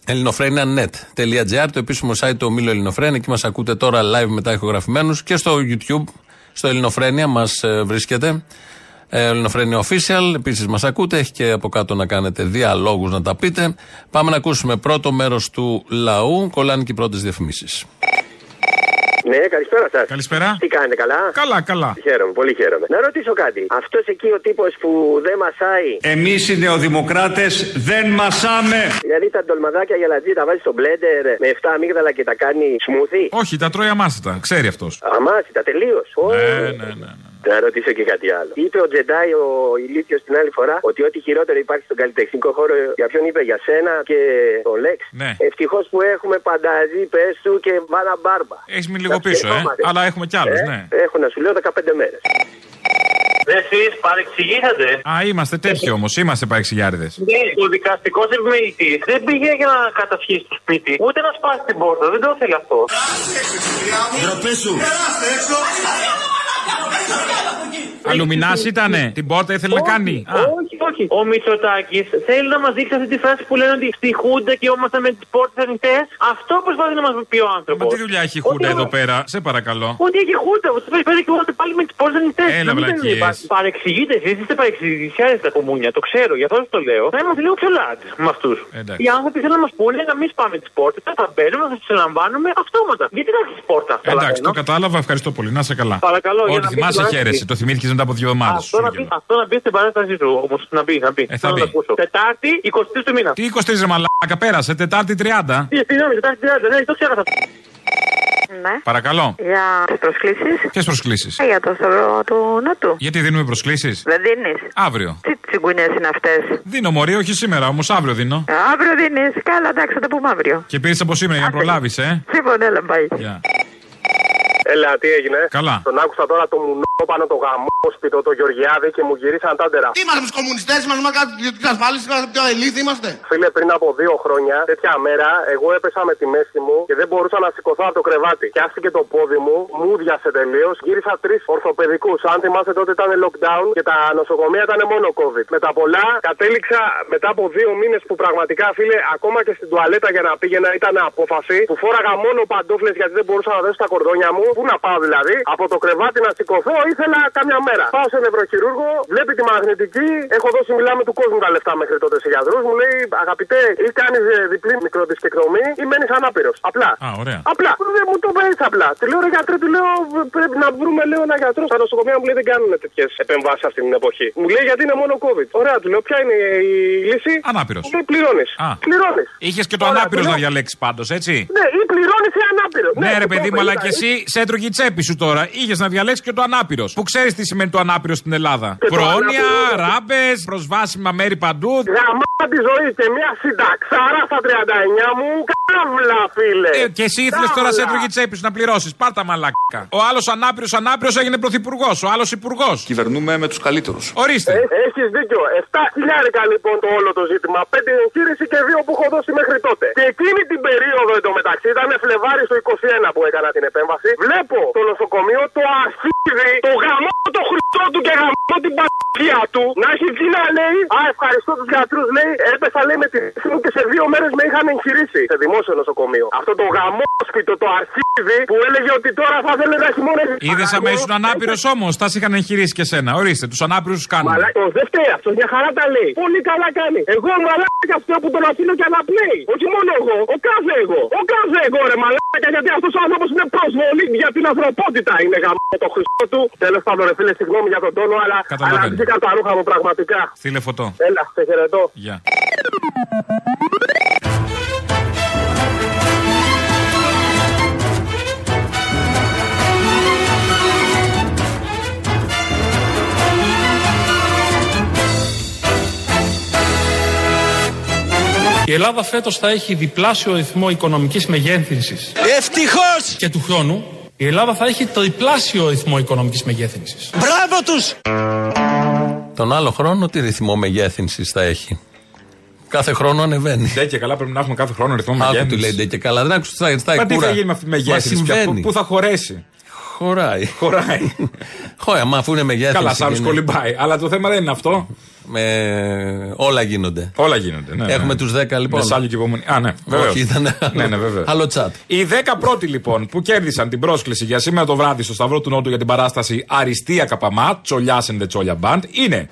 [SPEAKER 4] ελληνοφρένια.net.gr, το επίσημο site του ομίλου Ελληνοφρένια. Εκεί μας ακούτε τώρα live μετά ηχογραφημένους και στο YouTube, στο Ελληνοφρένια μας βρίσκεται. Ε, Ελληνοφρένια Official, επίσης μας ακούτε. Έχει και από κάτω να κάνετε διαλόγους να τα πείτε. Πάμε να ακούσουμε πρώτο μέρος του λαού. Κολλάνε και οι πρώτες διαφημίσεις.
[SPEAKER 16] Ναι, καλησπέρα σας.
[SPEAKER 17] Καλησπέρα.
[SPEAKER 16] Τι κάνετε, καλά;
[SPEAKER 17] Καλά, καλά.
[SPEAKER 16] Χαίρομαι, πολύ χαίρομαι. Να ρωτήσω κάτι. Αυτός εκεί ο τύπος που δεν μασάει;
[SPEAKER 15] Εμείς οι νεοδημοκράτες δεν μασάμε.
[SPEAKER 16] Δηλαδή τα ντολμαδάκια για λατζή τα βάζει στο μπλέντερ με 7 αμύγδαλα και τα κάνει σμούθι;
[SPEAKER 17] Όχι, τα τρώει αμάσιτα. Ξέρει αυτός.
[SPEAKER 16] Αμάσιτα, τελείως.
[SPEAKER 17] Ναι, ναι, ναι.
[SPEAKER 16] Να ρωτήσω και κάτι άλλο. Είπε ο Τζεντάι ο ηλίθιος την άλλη φορά ότι ό,τι χειρότερο υπάρχει στον καλλιτεχνικό χώρο. Για ποιον είπε, για σένα και τον Λέξ.
[SPEAKER 17] Ναι.
[SPEAKER 16] Ευτυχώς που έχουμε πανταζή, πες του και βάνα μπάρμπα.
[SPEAKER 17] Έχεις μείνει λίγο πίσω, ε. Αλλά έχουμε κι άλλους,
[SPEAKER 16] Ε,
[SPEAKER 17] ναι.
[SPEAKER 16] Έχω να σου λέω 15 μέρες.
[SPEAKER 11] Εσείς παρεξηγήσατε.
[SPEAKER 14] Α, είμαστε τέτοιοι όμως, είμαστε παρεξηγιάριδες.
[SPEAKER 11] Ναι, ο δικαστικός επιμελητή δεν πήγε για να κατασχίσει το σπίτι, ούτε να σπάσει την πόρτα. Δεν το ήθελε αυτό.
[SPEAKER 18] Ντροπή σου.
[SPEAKER 14] Αλουμινά ήτανε; Την πόρτα ήθελε να κάνει; Α,
[SPEAKER 11] Όχι, όχι. Ο Μητσοτάκης θέλει να μας δείξει αυτή τη φράση που λένε ότι στη Χούντα και ήμασταν με τις πόρτες ανοιχτές. Αυτό προσπαθεί να μας πει ο άνθρωπος.
[SPEAKER 14] Μα τι δουλειά έχει η Χούντα εδώ πέρα, σε παρακαλώ.
[SPEAKER 11] Ότι έχει Χούντα, ότι πρέπει πέρα και είμαστε πάλι με τις πόρτες ανοιχτές.
[SPEAKER 14] Έλα, βλακίες.
[SPEAKER 11] Παρεξηγείτε εσείς, είστε παρεξηγησιάρε τα κομμούνια, το ξέρω, γι' αυτό σας το λέω. Θα είμαστε λίγο πιο λάτ με αυτούς.
[SPEAKER 14] Εντάξει.
[SPEAKER 11] Οι άνθρωποι θέλουν να μας πούνε να μην σπάμε τις πόρτες, θα μπαίνουμε, θα τι ελαμβάνουμε αυτόματα. Γιατί να έχεις πόρτα.
[SPEAKER 14] Εντάξει, το κατάλαβα, ευχαριστώ πολύ. Να σε καλά.
[SPEAKER 11] Παρακαλώ, για
[SPEAKER 14] Ότι
[SPEAKER 11] να πει
[SPEAKER 14] θυμάσαι
[SPEAKER 11] την
[SPEAKER 14] χαίρεσαι,
[SPEAKER 11] παράσταση.
[SPEAKER 14] το θυμήθηκες μετά από δύο εβδομάδες.
[SPEAKER 11] Αυτό να, πει, αυτό να πει στην παράστασή σου, όμως να πει, να πει.
[SPEAKER 14] Ε, θα
[SPEAKER 11] Θέλω να
[SPEAKER 14] πει.
[SPEAKER 11] το ακούσω. Τετάρτη, 23 του μήνα.
[SPEAKER 14] Τι 23 ρε μαλάκα, πέρασε, Τετάρτη 30.
[SPEAKER 11] Τι, Συγγνώμη, Τετάρτη 30, ναι, το ξέχασα.
[SPEAKER 19] Ναι.
[SPEAKER 14] Παρακαλώ.
[SPEAKER 19] Για τις προσκλήσεις.
[SPEAKER 14] Ποιες προσκλήσεις;
[SPEAKER 19] Για το σταυρό του Νότου.
[SPEAKER 14] Γιατί δίνουμε προσκλήσεις;
[SPEAKER 19] Δεν δίνεις.
[SPEAKER 14] Αύριο.
[SPEAKER 19] Τι τσιγκουνιές είναι αυτές;
[SPEAKER 14] Δίνω μωρή, όχι σήμερα, όμως αύριο δίνω.
[SPEAKER 19] Αύριο δίνεις. Καλά, εντάξει, θα το πούμε αύριο.
[SPEAKER 14] Και πήρες από σήμερα για να προλάβεις, ε;
[SPEAKER 19] Σύμφωνα, έλα, πάει.
[SPEAKER 14] Γεια.
[SPEAKER 16] Έλα, τι έγινε.
[SPEAKER 14] Καλά.
[SPEAKER 16] Τον άκουσα τώρα το μουνό πάνω το γαμόσπιτο, το Γεωργιάδη και μου γυρίσαν τάντερα.
[SPEAKER 18] Τι είμαστε τους κομμουνιστές, είμαστε με κάτι την ασφάλιση, είμαστε πιο ελίθ είμαστε.
[SPEAKER 16] Φίλε, πριν από δύο χρόνια, τέτοια μέρα, εγώ έπεσα με τη μέση μου και δεν μπορούσα να σηκωθώ από το κρεβάτι. Πιάστηκε το πόδι μου, μου διάσε τελείως. Γύρισα τρεις ορθοπαιδικούς. Αν θυμάστε τότε ήταν lockdown και τα νοσοκομεία ήταν μόνο COVID. Με τα πολλά, κατέληξα μετά από δύο μήνες που πραγματικά, φίλε, ακόμα και στην τουαλέτα για να πήγαινα ήταν απόφαση. Που φόραγα μόνο παντόφλες γιατί δεν μπορούσα να δώσω τα κορδόνια μου. Πού να πάω δηλαδή, από το κρεβάτι να σηκωθώ ήθελα κάμια μέρα. Πάω σε νευροχειρούργο, βλέπει τη μαγνητική, έχω δώσει μιλάμε του κόσμου τα λεφτά μέχρι τότε σε γιατρούς. Μου λέει, αγαπητέ, ή κάνεις διπλή μικροδυσκεκρομή ή μένεις ανάπηρος. Απλά.
[SPEAKER 14] Α, ωραία.
[SPEAKER 16] Απλά. Δεν μου το είπε έτσι απλά. Του λέω, ρε γιατρέ, του λέω, πρέπει να βρούμε λέω ένα γιατρό. Στα νοσοκομεία μου λέει δεν κάνουν τέτοιες επεμβάσεις αυτή την εποχή. Μου λέει γιατί είναι μόνο COVID. Ωραία, του λέω, ποια είναι η λύση;
[SPEAKER 14] Ανάπηρος.
[SPEAKER 16] Μου λέει πληρώνεις.
[SPEAKER 14] Α.
[SPEAKER 16] Πληρώνεις.
[SPEAKER 14] Είχες και το
[SPEAKER 16] Ωραία,
[SPEAKER 14] ανάπηρος
[SPEAKER 16] του λέω,
[SPEAKER 14] να διαλέξεις πάντως, έτσι;
[SPEAKER 16] Ναι, ή πληρώνεις ή ανάπηρος.
[SPEAKER 14] Ναι, ρε
[SPEAKER 16] του
[SPEAKER 14] παιδί
[SPEAKER 16] το
[SPEAKER 14] μου,
[SPEAKER 16] είπα,
[SPEAKER 14] αλλά
[SPEAKER 16] είδα,
[SPEAKER 14] και εσύ σε έτρωγε η τσέπη σου τώρα. Είχες να διαλέξεις και το ανάπηρος. Που ξέρεις τι σημαίνει το ανάπηρο στην Ελλάδα.
[SPEAKER 16] Και το
[SPEAKER 14] Πρόνοια,
[SPEAKER 16] ανάπηρο-
[SPEAKER 14] ράμπες, προσβάσιμα μέρη παντού.
[SPEAKER 16] Γαμά τη ζωή και μια συνταξάρα στα 39 μου. Καύλα, φίλε.
[SPEAKER 14] Ε, και εσύ ήθελες τώρα σε
[SPEAKER 16] Καύλα.
[SPEAKER 14] έτρωγε η τσέπη σου να πληρώσεις. Πάρτα μαλάκα. Ο άλλος ανάπηρος ανάπηρος έγινε πρωθυπουργός. Ο άλλος υπουργός.
[SPEAKER 15] Κυβερνούμε με τους καλύτερους.
[SPEAKER 14] Ορίστε.
[SPEAKER 16] Έχεις δίκιο. 7 χιλιάρικα λοιπόν το όλο το ζήτημα. 5 εγχείρηση και 2 που έχω δώσει μέχρι τότε. Και εκείνη την περίοδο εντωμεταξύ ήταν Φλεβάρι στο 21 που έκανα την επέμβαση. Βλέπω το νοσοκομείο το αρχίδι, το γαμό το χρυσό του και γαμό την πατριά του να έχει βγει να λέει Α, ευχαριστώ τους γιατρούς. Λέει, έπεσα λέει με τη θέση μου και σε δύο μέρες με είχαν εγχειρήσει σε δημόσιο νοσοκομείο. Αυτό το γαμόσπιτο, το αρχίδι που έλεγε ότι τώρα θα ήθελε να έχει μόνο.
[SPEAKER 14] Είδες άμα ήσουν ανάπηρος όμως, τα σε είχαν εγχειρήσει και σένα. Ορίστε, τους ανάπηρους τους κάνουν.
[SPEAKER 16] Μαλάκα, δεν φταίει αυτό, μια χαρά τα λέει. Πολύ καλά κάνει. Εγώ μαλάκα αυτό που τον αφήνω και αναπνέει. Όχι μόνο εγώ, ο κάθε εγώ. Ο κάθε εγώ ρε μαλάκα, γιατί αυτός ο άνθρωπος είναι προσβολή για την ανθρωπότητα. Είναι γαμό το χρυσό του. Τέλος πάντων, ρε φίλε, συγγνώμη για τον τόνο, αλλά
[SPEAKER 14] Καταλαβαίνω.
[SPEAKER 16] αναπτύχθηκα τα ρούχα μου πραγματικά.
[SPEAKER 14] Στείλε φωτό.
[SPEAKER 16] Έλα, σε χαιρετώ.
[SPEAKER 14] Γεια.
[SPEAKER 1] Η Ελλάδα φέτος θα έχει διπλάσιο ρυθμό οικονομικής μεγέθυνσης.
[SPEAKER 18] Ευτυχώς!
[SPEAKER 1] Και του χρόνου η Ελλάδα θα έχει τριπλάσιο ρυθμό οικονομικής μεγέθυνσης.
[SPEAKER 18] Μπράβο τους!
[SPEAKER 4] Τον άλλο χρόνο τι ρυθμό μεγέθυνσης θα έχει; Κάθε χρόνο ανεβαίνει.
[SPEAKER 14] Ντε και καλά πρέπει να έχουμε κάθε χρόνο ρυθμό
[SPEAKER 4] Άκου
[SPEAKER 14] μεγέθυνσης.
[SPEAKER 4] του λέει ντε και καλά. Δεν άκουσε τα στα
[SPEAKER 14] Μα τι
[SPEAKER 4] εκούρα.
[SPEAKER 14] θα γίνει με αυτή τη
[SPEAKER 4] Μα
[SPEAKER 14] μεγέθυνση, πια,
[SPEAKER 4] συμβαίνει.
[SPEAKER 14] πού, πού θα χωρέσει;
[SPEAKER 4] Χωράει.
[SPEAKER 14] Χωράει.
[SPEAKER 4] Χωράει, μα αφού είναι μεγέθυνση.
[SPEAKER 14] Καλά, σαν
[SPEAKER 4] είναι-
[SPEAKER 14] κολυμπάει. Αλλά το θέμα δεν είναι αυτό.
[SPEAKER 4] Με... Όλα γίνονται.
[SPEAKER 14] Όλα γίνονται. Ναι,
[SPEAKER 4] Έχουμε
[SPEAKER 14] ναι.
[SPEAKER 4] τους 10 λοιπόν.
[SPEAKER 14] Μεσάλιο και υπομονή. Α, ναι, βεβαίως.
[SPEAKER 4] Όχι, ήταν άλλο,
[SPEAKER 14] Ναι, ναι, βεβαίως.
[SPEAKER 4] άλλο τσάτ.
[SPEAKER 14] Οι 10 πρώτοι λοιπόν που κέρδισαν την πρόσκληση για σήμερα το βράδυ στο Σταυρό του Νότου για την παράσταση Αριστεία Καπαμά, Τσολιά and the Τσόλια Band είναι.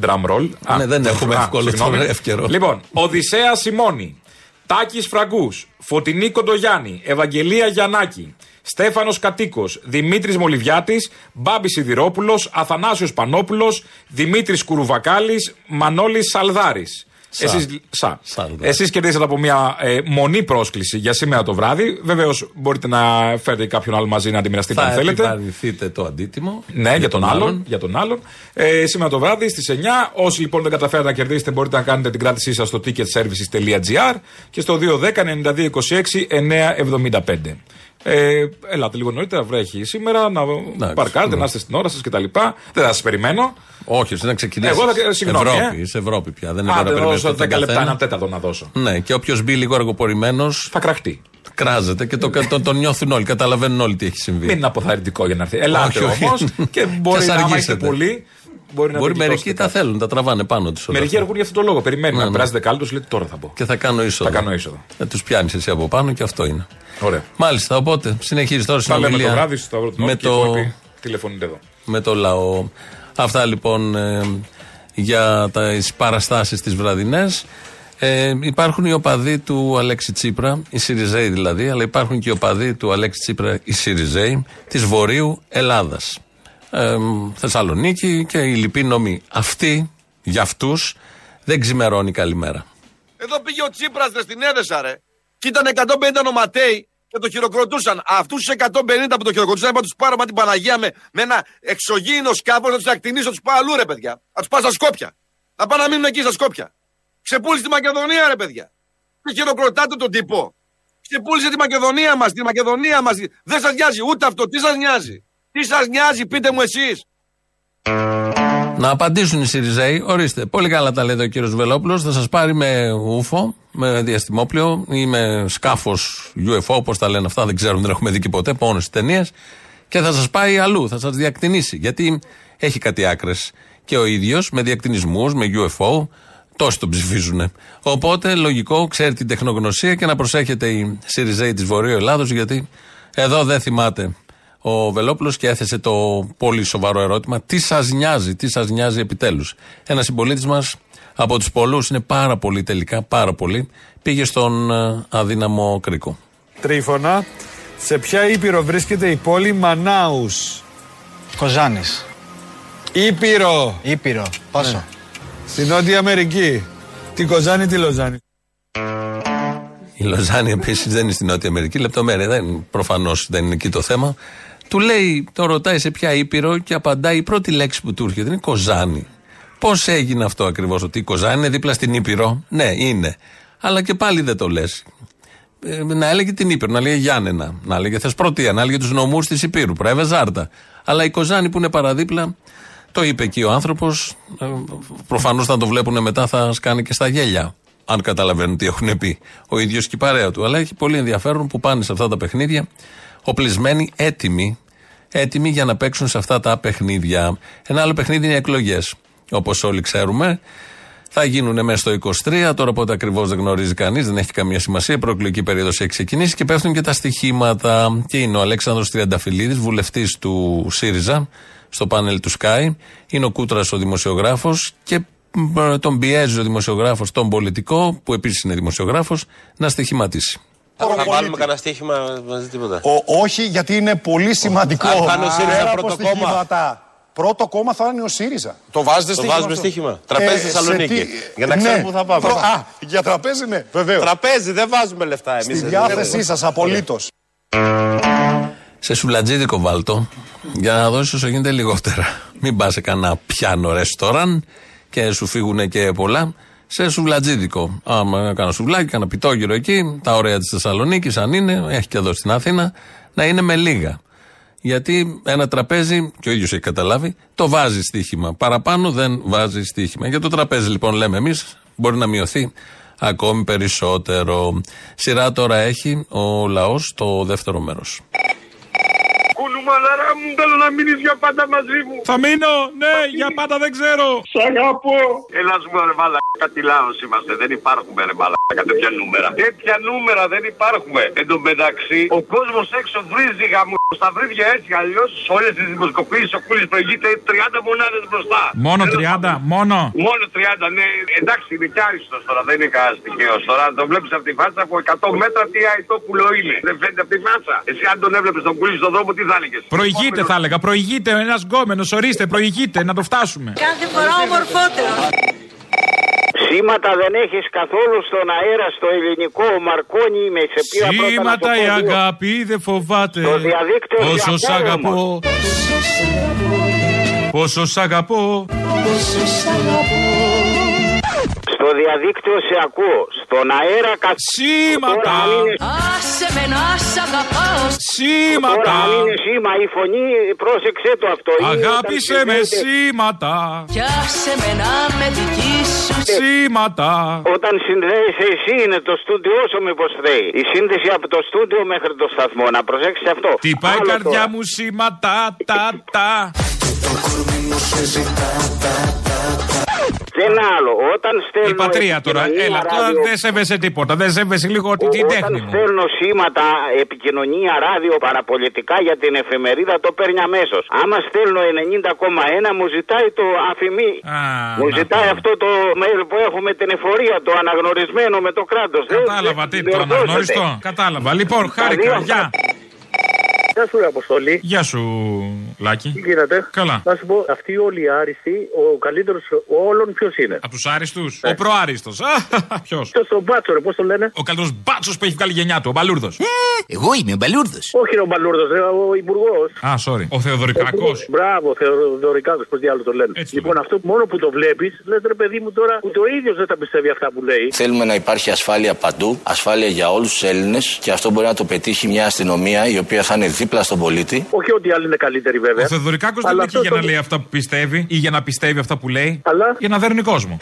[SPEAKER 14] Drum roll.
[SPEAKER 4] Ναι, δεν έχουμε
[SPEAKER 14] α,
[SPEAKER 4] εύκολο
[SPEAKER 14] συγγνώμη.
[SPEAKER 4] τώρα, εύκαιρο.
[SPEAKER 14] Λοιπόν, Οδυσσέα Σιμώνη, Τάκης Φραγκούς, Φωτεινή Κοντογιάννη, Ευαγγελία Γιαννάκη, Στέφανος Κατοίκος, Δημήτρης Μολυβιάτης, Μπάμπης Σιδηρόπουλος, Αθανάσιος Πανόπουλος, Δημήτρης Κουρουβακάλης, Μανώλης Σαλδάρης.
[SPEAKER 4] Σα.
[SPEAKER 14] Εσείς, σα.
[SPEAKER 4] Σαλδάρη.
[SPEAKER 14] Εσείς κερδίσατε από μια ε, μονή πρόσκληση για σήμερα το βράδυ. Βεβαίως μπορείτε να φέρετε κάποιον άλλο μαζί να τη μοιραστείτε
[SPEAKER 4] Θα
[SPEAKER 14] αν θέλετε.
[SPEAKER 4] επιβαρυνθείτε το αντίτιμο.
[SPEAKER 14] Ναι, για, τον, άλλον. Για τον άλλον. Ε, σήμερα το βράδυ στις 9. Όσοι λοιπόν δεν καταφέρατε να κερδίσετε, μπορείτε να κάνετε την κράτησή σας στο ticketservices.gr και στο 210-9226-975. Ε, ελάτε λίγο νωρίτερα, βρέχει σήμερα, να παρκάρετε, να είστε στην ώρα σας κτλ. Δεν θα σας περιμένω.
[SPEAKER 4] Όχι, ώστε να ξεκινήσεις.
[SPEAKER 14] Εγώ θα. Συγγνώμη.
[SPEAKER 4] Ευρώπη,
[SPEAKER 14] ε.
[SPEAKER 4] σε Ευρώπη πια. Δεν είναι
[SPEAKER 14] Α,
[SPEAKER 4] τώρα
[SPEAKER 14] δεν
[SPEAKER 4] περιμένεις
[SPEAKER 14] δώσω
[SPEAKER 4] τον
[SPEAKER 14] 10 λεπτά,
[SPEAKER 4] καθένα.
[SPEAKER 14] ένα τέταρτο να δώσω.
[SPEAKER 4] Ναι, και όποιος μπει λίγο αργοπορημένος.
[SPEAKER 14] Θα κραχτεί.
[SPEAKER 4] Κράζεται και το, το, το νιώθουν όλοι. Καταλαβαίνουν όλοι τι έχει συμβεί.
[SPEAKER 14] Μην είναι αποθαρρυντικό για να έρθει. Ελάτε
[SPEAKER 4] Όχι, όχι.
[SPEAKER 14] όμως και μπορεί
[SPEAKER 4] Και
[SPEAKER 14] να
[SPEAKER 4] ας
[SPEAKER 14] άμα είστε
[SPEAKER 4] αργήσετε.
[SPEAKER 14] Πολλοί. Μπορεί να
[SPEAKER 4] Μπορεί
[SPEAKER 14] το
[SPEAKER 4] μερικοί
[SPEAKER 14] κοιτώσετε
[SPEAKER 4] τα θέλουν, τα τραβάνε πάνω του.
[SPEAKER 14] Μερικοί αργούν για αυτόν τον λόγο. Περιμένει
[SPEAKER 4] Ναι,
[SPEAKER 14] να
[SPEAKER 4] ναι.
[SPEAKER 14] περάσει δεκάλεπτο, λέει τώρα θα πω.
[SPEAKER 4] Και θα κάνω είσοδο.
[SPEAKER 14] Θα κάνω είσοδο.
[SPEAKER 4] Θα τους πιάνεις εσύ από πάνω και αυτό είναι.
[SPEAKER 14] Ωραία.
[SPEAKER 4] Μάλιστα, οπότε συνεχίζεις τώρα
[SPEAKER 14] Τα λέμε το
[SPEAKER 4] συνομιλία
[SPEAKER 14] βράδυ στο Σταυρό του
[SPEAKER 4] με
[SPEAKER 14] Νότου και οι
[SPEAKER 4] το,
[SPEAKER 14] υπόλοιποι τηλεφωνείτε εδώ.
[SPEAKER 4] με το λαό. Αυτά λοιπόν ε, για τις παραστάσεις τις βραδινές. Ε, υπάρχουν οι οπαδοί του Αλέξη Τσίπρα, οι Σιριζέοι δηλαδή, αλλά υπάρχουν και οι οπαδοί του Αλέξη Τσίπρα, οι Σιριζέοι, της Βορείου Ελλάδας. Ε, Θεσσαλονίκη και οι λοιποί νομοί. Αυτοί, για αυτούς, δεν ξημερώνει καλημέρα.
[SPEAKER 5] Εδώ πήγε ο Τσίπρας στην Έδεσα, ρε. Και ήταν 150 νοματέοι και το χειροκροτούσαν. Αυτούς τους 150 που το χειροκροτούσαν, είπα τους πάρω μα την Παναγία με, με ένα εξωγήινο σκάφος να τους ακτινίσω, να τους πάω αλλού, ρε παιδιά. Να τους πάω στα Σκόπια. Να πάνε να μείνουν εκεί στα Σκόπια. Ξεπούλησε τη Μακεδονία, ρε παιδιά. Και χειροκροτάτε τον τύπο. Ξεπούλησε τη Μακεδονία μας, τη Μακεδονία μας. Δεν σας νοιάζει ούτε αυτό. Τι σας νοιάζει; Τι σας νοιάζει, πείτε μου εσείς.
[SPEAKER 4] Να απαντήσουν οι Σιριζέοι. Ορίστε, πολύ καλά τα λέει εδώ ο κύριος Βελόπουλος. Θα σας πάρει με ούφο, με διαστημόπλαιο ή με σκάφος UFO, όπως τα λένε αυτά. Δεν ξέρουμε, δεν έχουμε δει και ποτέ. Μόνο στις ταινίες. Και θα σας πάει αλλού, θα σας διακτηνήσει. Γιατί έχει κάτι άκρες. Και ο ίδιος με διακτηνισμούς, με UFO, τόσοι τον ψηφίζουν. Οπότε λογικό, ξέρει την τεχνογνωσία και να προσέχετε οι Σιριζέοι της Βορείου Ελλάδος, γιατί εδώ δεν θυμάται ο Βελόπουλος και έθεσε το πολύ σοβαρό ερώτημα: Τι σας νοιάζει, τι σας νοιάζει επιτέλους; Ένα συμπολίτη μας από τους πολλούς, είναι πάρα πολύ τελικά, πάρα πολύ, πήγε στον ε, αδύναμο κρίκο.
[SPEAKER 20] Τρίφωνα, σε ποια ήπειρο βρίσκεται η πόλη Μανάους;
[SPEAKER 21] Κοζάνης.
[SPEAKER 20] Ήπειρο.
[SPEAKER 21] Ήπειρο. Πόσο.
[SPEAKER 20] Ναι. Στη Νότια Αμερική. Την Κοζάνη, τη Λοζάνη.
[SPEAKER 4] Η Λοζάνη επίσης δεν είναι στη Νότια Αμερική, λεπτομέρεια δεν προφανώς δεν είναι εκεί το θέμα. Του λέει, το ρωτάει σε ποια ήπειρο και απαντάει η πρώτη λέξη που του έρχεται είναι Κοζάνη. Πώς έγινε αυτό ακριβώς, ότι η Κοζάνη είναι δίπλα στην ήπειρο; Ναι, είναι. Αλλά και πάλι δεν το λες. Ε, να έλεγε την Ήπειρο, να έλεγε Γιάννενα, να έλεγε Θεσπρωτεία, να έλεγε τους νομούς της Υπήρου, Πρέβε Ζάρτα. Αλλά η Κοζάνη που είναι παραδίπλα, το είπε εκεί ο άνθρωπος. Ε, Προφανώς θα το βλέπουν μετά, θα σκάνει και στα γέλια. Αν καταλαβαίνουν τι έχουν πει. Ο ίδιος και η παρέα του. Αλλά έχει πολύ ενδιαφέρον που πάνε σε αυτά τα παιχνίδια οπλισμένοι, έτοιμοι, έτοιμοι για να παίξουν σε αυτά τα παιχνίδια. Ένα άλλο παιχνίδι είναι οι εκλογές. Όπως όλοι ξέρουμε, θα γίνουν μέσα στο 23. Τώρα πότε ακριβώς δεν γνωρίζει κανείς, δεν έχει καμία σημασία. Η προεκλογική περίοδος έχει ξεκινήσει και πέφτουν και τα στοιχήματα. Και είναι ο Αλέξανδρος Τριανταφυλλίδης, βουλευτής του ΣΥΡΙΖΑ, στο πάνελ του Sky. Είναι ο Κούτρας ο δημοσιογράφος και μ, τον πιέζει ο δημοσιογράφος, τον πολιτικό, που επίσης είναι δημοσιογράφος, να στοιχηματίσει.
[SPEAKER 22] Θα βάλουμε κανένα στοίχημα μαζί τίποτα.
[SPEAKER 23] Ο, όχι, γιατί είναι πολύ σημαντικό.
[SPEAKER 22] Αν κάνει ο ΣΥΡΙΖΑ
[SPEAKER 23] Πέρα
[SPEAKER 22] πρώτο
[SPEAKER 23] από
[SPEAKER 22] κόμμα.
[SPEAKER 23] στοιχήματα. Πρώτο κόμμα θα είναι ο ΣΥΡΙΖΑ.
[SPEAKER 22] Το βάζετε
[SPEAKER 23] Το
[SPEAKER 22] στοίχημα.
[SPEAKER 23] βάζουμε
[SPEAKER 22] αυτό;
[SPEAKER 23] στοίχημα.
[SPEAKER 22] Τραπέζι
[SPEAKER 23] Ε,
[SPEAKER 22] Θεσσαλονίκη.
[SPEAKER 23] σε τι-
[SPEAKER 22] Για να
[SPEAKER 23] Ναι.
[SPEAKER 22] ξέρουμε πού θα πάμε.
[SPEAKER 23] Προ- Α, για τραπέζι, ναι, βεβαίως.
[SPEAKER 22] Τραπέζι, δεν βάζουμε λεφτά εμείς.
[SPEAKER 23] Στη διάθεσή σας, απολύτως.
[SPEAKER 4] Σε σουλατζίδικο βάλτο, για να δώσεις όσο γίνεται λιγότερα. Μην πας σε κανένα πιάνο ρεστόραν και σου φύγουν και πολλά. Σε σουβλατζίδικο. Άμα κάνω σουβλάκι, κάνα πιτόγυρο εκεί, τα ωραία της Θεσσαλονίκης, αν είναι, έχει και εδώ στην Αθήνα, να είναι με λίγα. Γιατί ένα τραπέζι, και ο ίδιος έχει καταλάβει, το βάζει στοίχημα. Παραπάνω δεν βάζει στοίχημα. Για το τραπέζι λοιπόν λέμε εμείς, μπορεί να μειωθεί ακόμη περισσότερο. Σειρά τώρα έχει ο λαός το δεύτερο μέρος.
[SPEAKER 24] Κουνούμαλαρά μου, θέλω να μείνεις για πάντα μαζί μου.
[SPEAKER 17] Θα μείνω, ναι, για πάντα δεν ξέρω.
[SPEAKER 24] Σ' αγαπώ. Έλα σου ρε μαλάκα, τι λαός είμαστε. Δεν υπάρχουμε ρε μαλάκα τέτοια νούμερα. Τέτοια νούμερα δεν υπάρχουμε. Εν τω μεταξύ, ο κόσμος έξω βρίζει γαμού. Στα βρύδια έτσι αλλιώς σε όλες τις δημοσκοπήσεις ο Κούλης προηγείται 30 μονάδες μπροστά.
[SPEAKER 17] Μόνο 30, μόνο.
[SPEAKER 24] Μόνο 30, ναι. Εντάξει, είναι κι άριστος τώρα, δεν είναι κανένας στοιχείο. Τώρα αν το βλέπεις από τη φάτσα από 100 μέτρα τι αητόπουλο είναι. Δεν φαίνεται από τη φάτσα. Εσύ αν τον έβλεπες τον Κούλη στον δρόμο, τι θα έλεγες.
[SPEAKER 17] Προηγείται θα έλεγα, προηγείται ένας γκόμενος, ορίστε, προηγείται, να το φτάσουμε.
[SPEAKER 9] Κάθε φορά ομορφότερο.
[SPEAKER 25] Σήματα δεν έχεις καθόλου στον αέρα στο ελληνικό ο Μαρκόνι με σε πήρα πρώτα να το
[SPEAKER 17] Σήματα η
[SPEAKER 25] πω δύο.
[SPEAKER 17] αγάπη δεν φοβάται.
[SPEAKER 25] Το διαδίκτυο
[SPEAKER 17] Πόσο σ'
[SPEAKER 25] διαφέρει
[SPEAKER 17] αγαπώ.
[SPEAKER 25] όμως.
[SPEAKER 17] Πόσο σ' αγαπώ.
[SPEAKER 25] Στο διαδίκτυο σε ακούω. Στον αέρα καθ...
[SPEAKER 17] Σήματα.
[SPEAKER 25] Τώρα, αν είναι-
[SPEAKER 26] Άσε με να σ' αγαπάω
[SPEAKER 17] Σήματα.
[SPEAKER 25] Τώρα αν είναι σήμα η φωνή, πρόσεξε το αυτό. Είναι
[SPEAKER 17] Αγάπησε
[SPEAKER 25] όταν
[SPEAKER 17] με
[SPEAKER 25] συνδέεται-
[SPEAKER 17] σήματα.
[SPEAKER 26] Κι άσε με να με δική σου
[SPEAKER 17] Σήματα.
[SPEAKER 25] Όταν συνδέεσαι εσύ είναι το στούντιο όσο μήπως θέλει. Η σύνδεση από το στούντιο μέχρι το σταθμό. Να προσέξεις αυτό.
[SPEAKER 17] Τι πάει η
[SPEAKER 25] Άλλο
[SPEAKER 17] καρδιά
[SPEAKER 25] τώρα.
[SPEAKER 17] μου σήματα. Τα τα.
[SPEAKER 25] Και ένα άλλο. Όταν στέλνω.
[SPEAKER 17] Η πατρία τώρα.
[SPEAKER 25] επικοινωνία
[SPEAKER 17] Έλα, τώρα
[SPEAKER 25] ράδιο-
[SPEAKER 17] δεν σέβεσαι τίποτα. Δεν σέβεσαι λίγο ότι την
[SPEAKER 25] Όταν
[SPEAKER 17] τέχνη μου.
[SPEAKER 25] στέλνω σήματα, επικοινωνία, ράδιο, παραπολιτικά για την εφημερίδα, το παίρνει αμέσως. Άμα στέλνω 90,1, μου ζητάει το αφημί. μου
[SPEAKER 17] να
[SPEAKER 25] ζητάει αυτό το mail που έχουμε την εφορία, το αναγνωρισμένο με το κράτος.
[SPEAKER 17] Κατάλαβα τι, το αναγνωριστό. Κατάλαβα. Λοιπόν, χάρηκα. Γεια.
[SPEAKER 27] Γεια σου, ρε Αποστολή.
[SPEAKER 17] Γεια σου, Λάκη.
[SPEAKER 27] Τι γίνεται;
[SPEAKER 17] Καλά.
[SPEAKER 27] Να σου πω, αυτοί όλοι οι άριστοι, ο καλύτερος όλων ποιος είναι;
[SPEAKER 17] Από τους άριστους. Ο προάριστος. Ποιος;
[SPEAKER 27] Ποιος τον Μπάτσο, ρε, πώς το λένε;
[SPEAKER 17] Ο καλύτερος μπάτσος που έχει βγάλει γενιά του, ο Μπαλούρδος.
[SPEAKER 27] Εγώ είμαι ο Μπαλούρδος. Όχι, ρε, ο Μπαλούρδος, ο υπουργός.
[SPEAKER 17] Α, sorry. Ο Θεοδωρικάκος.
[SPEAKER 27] Μπράβο, Θεοδωρικάκος, πώς διάλογο το λένε. λοιπόν, αυτό μόνο που το βλέπεις, λες ρε παιδί μου τώρα, ούτε ο ίδιος δεν τα πιστεύει αυτά που λέει.
[SPEAKER 28] Θέλουμε να υπάρχει ασφάλεια παντού, ασφάλεια για όλους τους Έλληνες και αυτό μπορεί να το πετύχει μια αστυνομία η οποία θα είναι δίπλα στον πολίτη.
[SPEAKER 27] Όχι ότι οι άλλοι είναι καλύτεροι βέβαια.
[SPEAKER 17] Ο Θεοδωρικάκος δεν
[SPEAKER 27] Αλλά
[SPEAKER 17] είναι εκεί
[SPEAKER 27] αυτό
[SPEAKER 17] για να
[SPEAKER 27] το-
[SPEAKER 17] λέει αυτά που πιστεύει ή για να πιστεύει αυτά που λέει.
[SPEAKER 27] Αλλά...
[SPEAKER 17] Για να δέρνει κόσμο.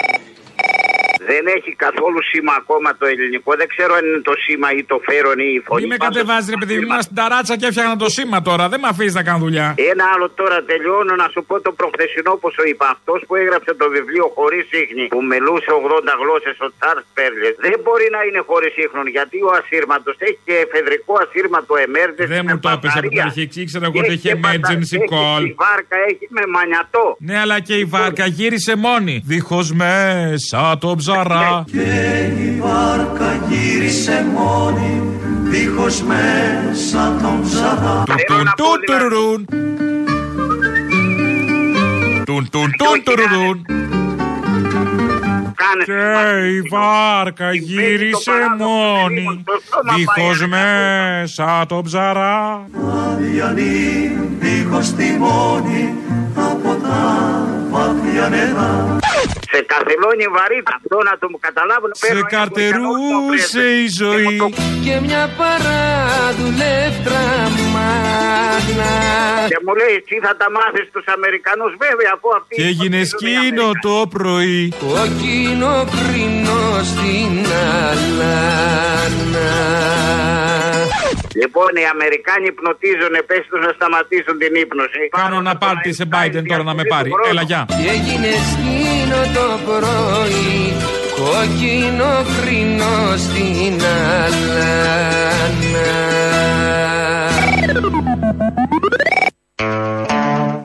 [SPEAKER 25] Δεν έχει καθόλου σήμα ακόμα το ελληνικό. Δεν ξέρω αν είναι το σήμα ή το φέρον ή η φωνή.
[SPEAKER 17] Μη με κατεβάζεις, ρε παιδί μου, ήμουν στην ταράτσα και έφτιαχνα το σήμα τώρα. Δεν με αφήσει να κάνω δουλειά.
[SPEAKER 25] Ένα άλλο τώρα τελειώνω να σου πω το προχθεσινό που σου είπα. Αυτός που έγραψε το βιβλίο χωρίς ίχνη, που μιλούσε 80 γλώσσες, ο Τσάρλς Πέρλες, δεν μπορεί να είναι χωρίς ίχνον γιατί ο ασύρματος έχει και εφεδρικό ασύρματο emergency.
[SPEAKER 17] Δεν
[SPEAKER 25] με
[SPEAKER 17] μου το έπεσε από την
[SPEAKER 25] μπαταρία.
[SPEAKER 17] αρχή. Ήξερα εγώ
[SPEAKER 25] Και
[SPEAKER 17] ότι έχει
[SPEAKER 25] και μπατα-
[SPEAKER 17] emergency
[SPEAKER 25] έχει-
[SPEAKER 17] call.
[SPEAKER 25] Η βάρκα έχει με μανιατό.
[SPEAKER 17] Ναι, αλλά και η βάρκα γύρισε μόνη. Δίχως μέσα το ψαρά.
[SPEAKER 29] Η βάρκα γύρισε μόνη, δίχως μέσα τον ψαρά.
[SPEAKER 17] Τουν τουν τουρουρούν. Τουν τουν τουν τουρουρούν. Και η βάρκα γύρισε μόνη, δίχως μέσα το ψαρά.
[SPEAKER 29] Αδιανή, δίχως τιμόνι, από τα βαθιά νερά.
[SPEAKER 25] Σε καθελώνει βαρύτητα. Αυτό να το καταλάβουν.
[SPEAKER 17] Σε καρτερούσε η ζωή.
[SPEAKER 26] Και μια παραδουλεύτρα μάγνα
[SPEAKER 25] Και μου λέει, εσύ θα τα μάθεις στου Αμερικανούς, βέβαια, αφού αυτοί.
[SPEAKER 17] Και έγινε σκήνο το πρωί.
[SPEAKER 26] Κόκκινο κρίνο στην αλάνα
[SPEAKER 25] Λοιπόν, οι Αμερικάνοι υπνοτίζουν, πες τους να σταματήσουν την ύπνωση.
[SPEAKER 17] Κάνω να πάρτι σε Biden τώρα να με πάρει. Έλα, γεια.
[SPEAKER 26] Και έγινε σκήνο το πρωί Κόκκινο κρίνο στην αλάνα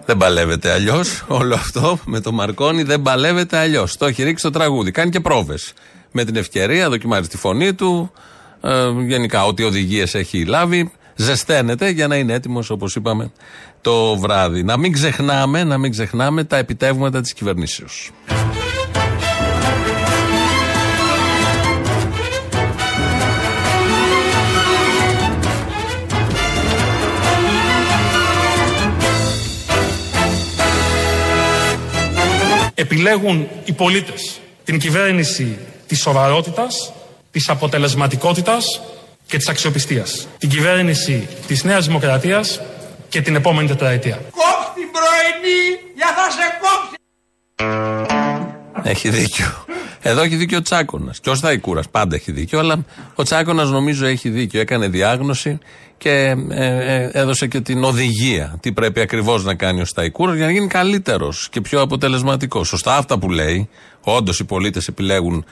[SPEAKER 4] Δεν παλεύεται αλλιώς. Όλο αυτό με το Μαρκόνι δεν παλεύεται αλλιώς. Το έχει ρίξει το τραγούδι. Κάνει και πρόβες. Με την ευκαιρία, δοκιμάζει τη φωνή του. Ε, γενικά, ό,τι οδηγίες έχει λάβει. Ζεσταίνεται για να είναι έτοιμος, όπως είπαμε, το βράδυ. Να μην ξεχνάμε, να μην ξεχνάμε τα επιτεύγματα της κυβερνήσεως.
[SPEAKER 1] Επιλέγουν οι πολίτες την κυβέρνηση της σοβαρότητας, της αποτελεσματικότητας και της αξιοπιστίας. Την κυβέρνηση της Νέας Δημοκρατίας και την επόμενη τετραετία.
[SPEAKER 18] Κόψ' την πρωινή για θα σε κόψει.
[SPEAKER 4] Έχει δίκιο. Εδώ έχει δίκιο ο Τσάκονα. Και ο Σταϊκούρα πάντα έχει δίκιο, αλλά ο Τσάκονα νομίζω έχει δίκιο. Έκανε διάγνωση και ε, ε, έδωσε και την οδηγία. Τι πρέπει ακριβώς να κάνει ο Σταϊκούρας για να γίνει καλύτερος και πιο αποτελεσματικός. Σωστά αυτά που λέει. Όντως οι πολίτες επιλέγουν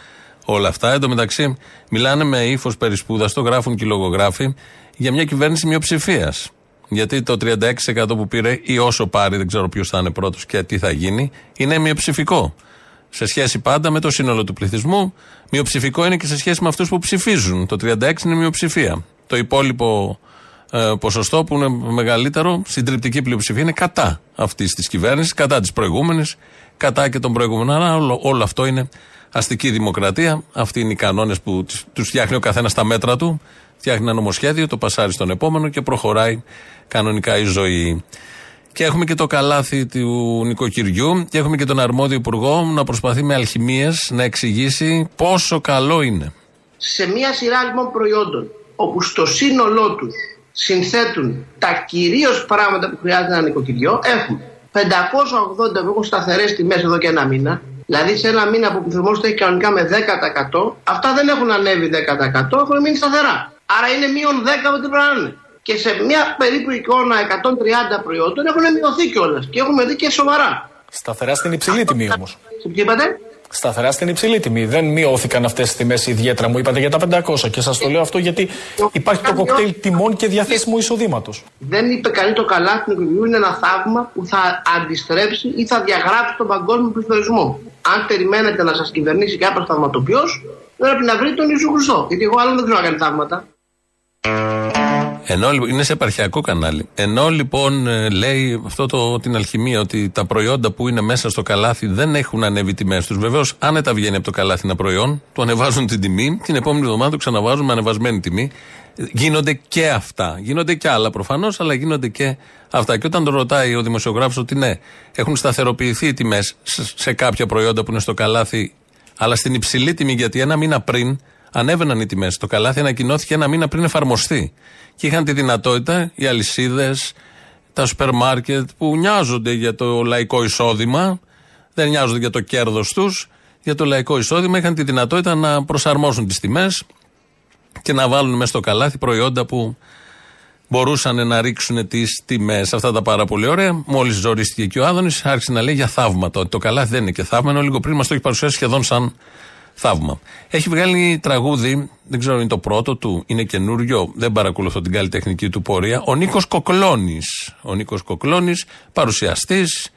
[SPEAKER 4] όλα αυτά. Εν τω μεταξύ, μιλάνε με ύφος περισπούδαστο, γράφουν και οι λογογράφοι, για μια κυβέρνηση μειοψηφίας. Γιατί το 36% που πήρε ή όσο πάρει, δεν ξέρω ποιος θα είναι πρώτος και τι θα γίνει, είναι μειοψηφικό. Σε σχέση πάντα με το σύνολο του πληθυσμού, μειοψηφικό είναι και σε σχέση με αυτούς που ψηφίζουν. Το 36% είναι μειοψηφία. Το υπόλοιπο ε, ποσοστό που είναι μεγαλύτερο, συντριπτική πλειοψηφία, είναι κατά αυτής της κυβέρνησης, κατά της προηγούμενης, κατά και των προηγούμενων. Άρα όλο, όλο αυτό είναι αστική δημοκρατία. Αυτοί είναι οι κανόνες που τους φτιάχνει ο καθένας στα μέτρα του. Φτιάχνει ένα νομοσχέδιο, το πασάρει στον επόμενο και προχωράει κανονικά η ζωή. Και έχουμε και το καλάθι του νοικοκυριού και έχουμε και τον αρμόδιο υπουργό να προσπαθεί με αλχημίες να εξηγήσει πόσο καλό είναι.
[SPEAKER 18] Σε μια σειρά λοιπόν προϊόντων όπου στο σύνολό τους συνθέτουν τα κυρίως πράγματα που χρειάζεται ένα νοικοκυριό έχουμε 580 που έχουν σταθερές τιμές εδώ και ένα μήνα Δηλαδή σε ένα μήνα που ο πληθυσμό έχει κανονικά με 10%, αυτά δεν έχουν ανέβει 10%, έχουν μείνει σταθερά. Άρα είναι μείον 10 από την πράγμα. Και σε μια περίπου εικόνα 130 προϊόντων έχουν μειωθεί κιόλας και έχουμε δει και σοβαρά.
[SPEAKER 20] Σταθερά στην υψηλή τιμή όμως.
[SPEAKER 18] Σε ποιο είπατε;
[SPEAKER 20] Σταθερά στην υψηλή τιμή. Δεν μειώθηκαν αυτές τις τιμές ιδιαίτερα. Μου είπατε για τα 500. Και σας το λέω αυτό γιατί υπάρχει το κοκτέιλ τιμών και διαθέσιμου εισοδήματος.
[SPEAKER 18] Δεν είπε κανεί το καλά του νοικοκυριού είναι ένα θαύμα που θα αντιστρέψει ή θα διαγράψει τον παγκόσμιο πληθωρισμό. Αν περιμένετε να σας κυβερνήσει κάποιος θαυματοποιός, πρέπει να βρει τον Ιησού Χριστό. Γιατί εγώ άλλο δεν ξέρω να κάνει θαύματα.
[SPEAKER 4] Ενώ λοιπόν- είναι σε επαρχιακό κανάλι. Ενώ λοιπόν ε, λέει αυτό το, την αλχημία ότι τα προϊόντα που είναι μέσα στο καλάθι δεν έχουν ανέβει τιμές τους. Βεβαίως, άνετα βγαίνει από το καλάθι ένα προϊόν, το ανεβάζουν την τιμή, την επόμενη εβδομάδα το ξαναβάζουν με ανεβασμένη τιμή. Γίνονται και αυτά. Γίνονται και άλλα προφανώς, αλλά γίνονται και αυτά. Και όταν το ρωτάει ο δημοσιογράφος ότι ναι, έχουν σταθεροποιηθεί οι τιμές σε κάποια προϊόντα που είναι στο καλάθι, αλλά στην υψηλή τιμή, γιατί ένα μήνα πριν ανέβαιναν οι τιμές. Το καλάθι ανακοινώθηκε ένα μήνα πριν εφαρμοστεί. Και είχαν τη δυνατότητα οι αλυσίδες, τα σούπερ μάρκετ που νοιάζονται για το λαϊκό εισόδημα, δεν νοιάζονται για το κέρδος τους, για το λαϊκό εισόδημα, είχαν τη δυνατότητα να προσαρμόσουν τις τιμές και να βάλουν μέσα στο καλάθι προϊόντα που μπορούσαν να ρίξουν τις τιμές. Αυτά τα πάρα πολύ ωραία. Μόλις ζορίστηκε και ο Άδωνης, άρχισε να λέει για θαύματα. Ότι το καλάθι δεν είναι και θαύμα, ενώ λίγο πριν μας το έχει παρουσιάσει σχεδόν σαν θαύμα. Έχει βγάλει τραγούδι, δεν ξέρω αν είναι το πρώτο του, είναι καινούριο, δεν παρακολουθώ την καλλιτεχνική του πορεία. Ο Νίκος Κοκλώνης. Ο Νίκος Κοκλώνης, παρουσιαστής,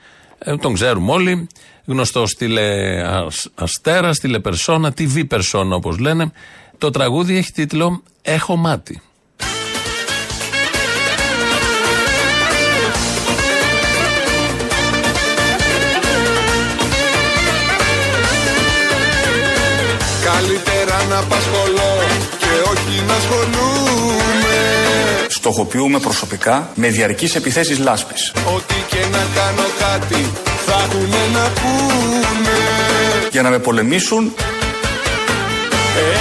[SPEAKER 4] τον ξέρουμε όλοι. Γνωστός τηλεαστέρα, τηλεπερσόνα, TV persona όπως λένε. Το τραγούδι έχει τίτλο Έχω μάτι.
[SPEAKER 15] Στοχοποιούμε προσωπικά με διαρκείς επιθέσεις λάσπης.
[SPEAKER 30] Ό,τι και να κάνω κάτι θα έχουνε να πούνε
[SPEAKER 15] Για να με πολεμήσουν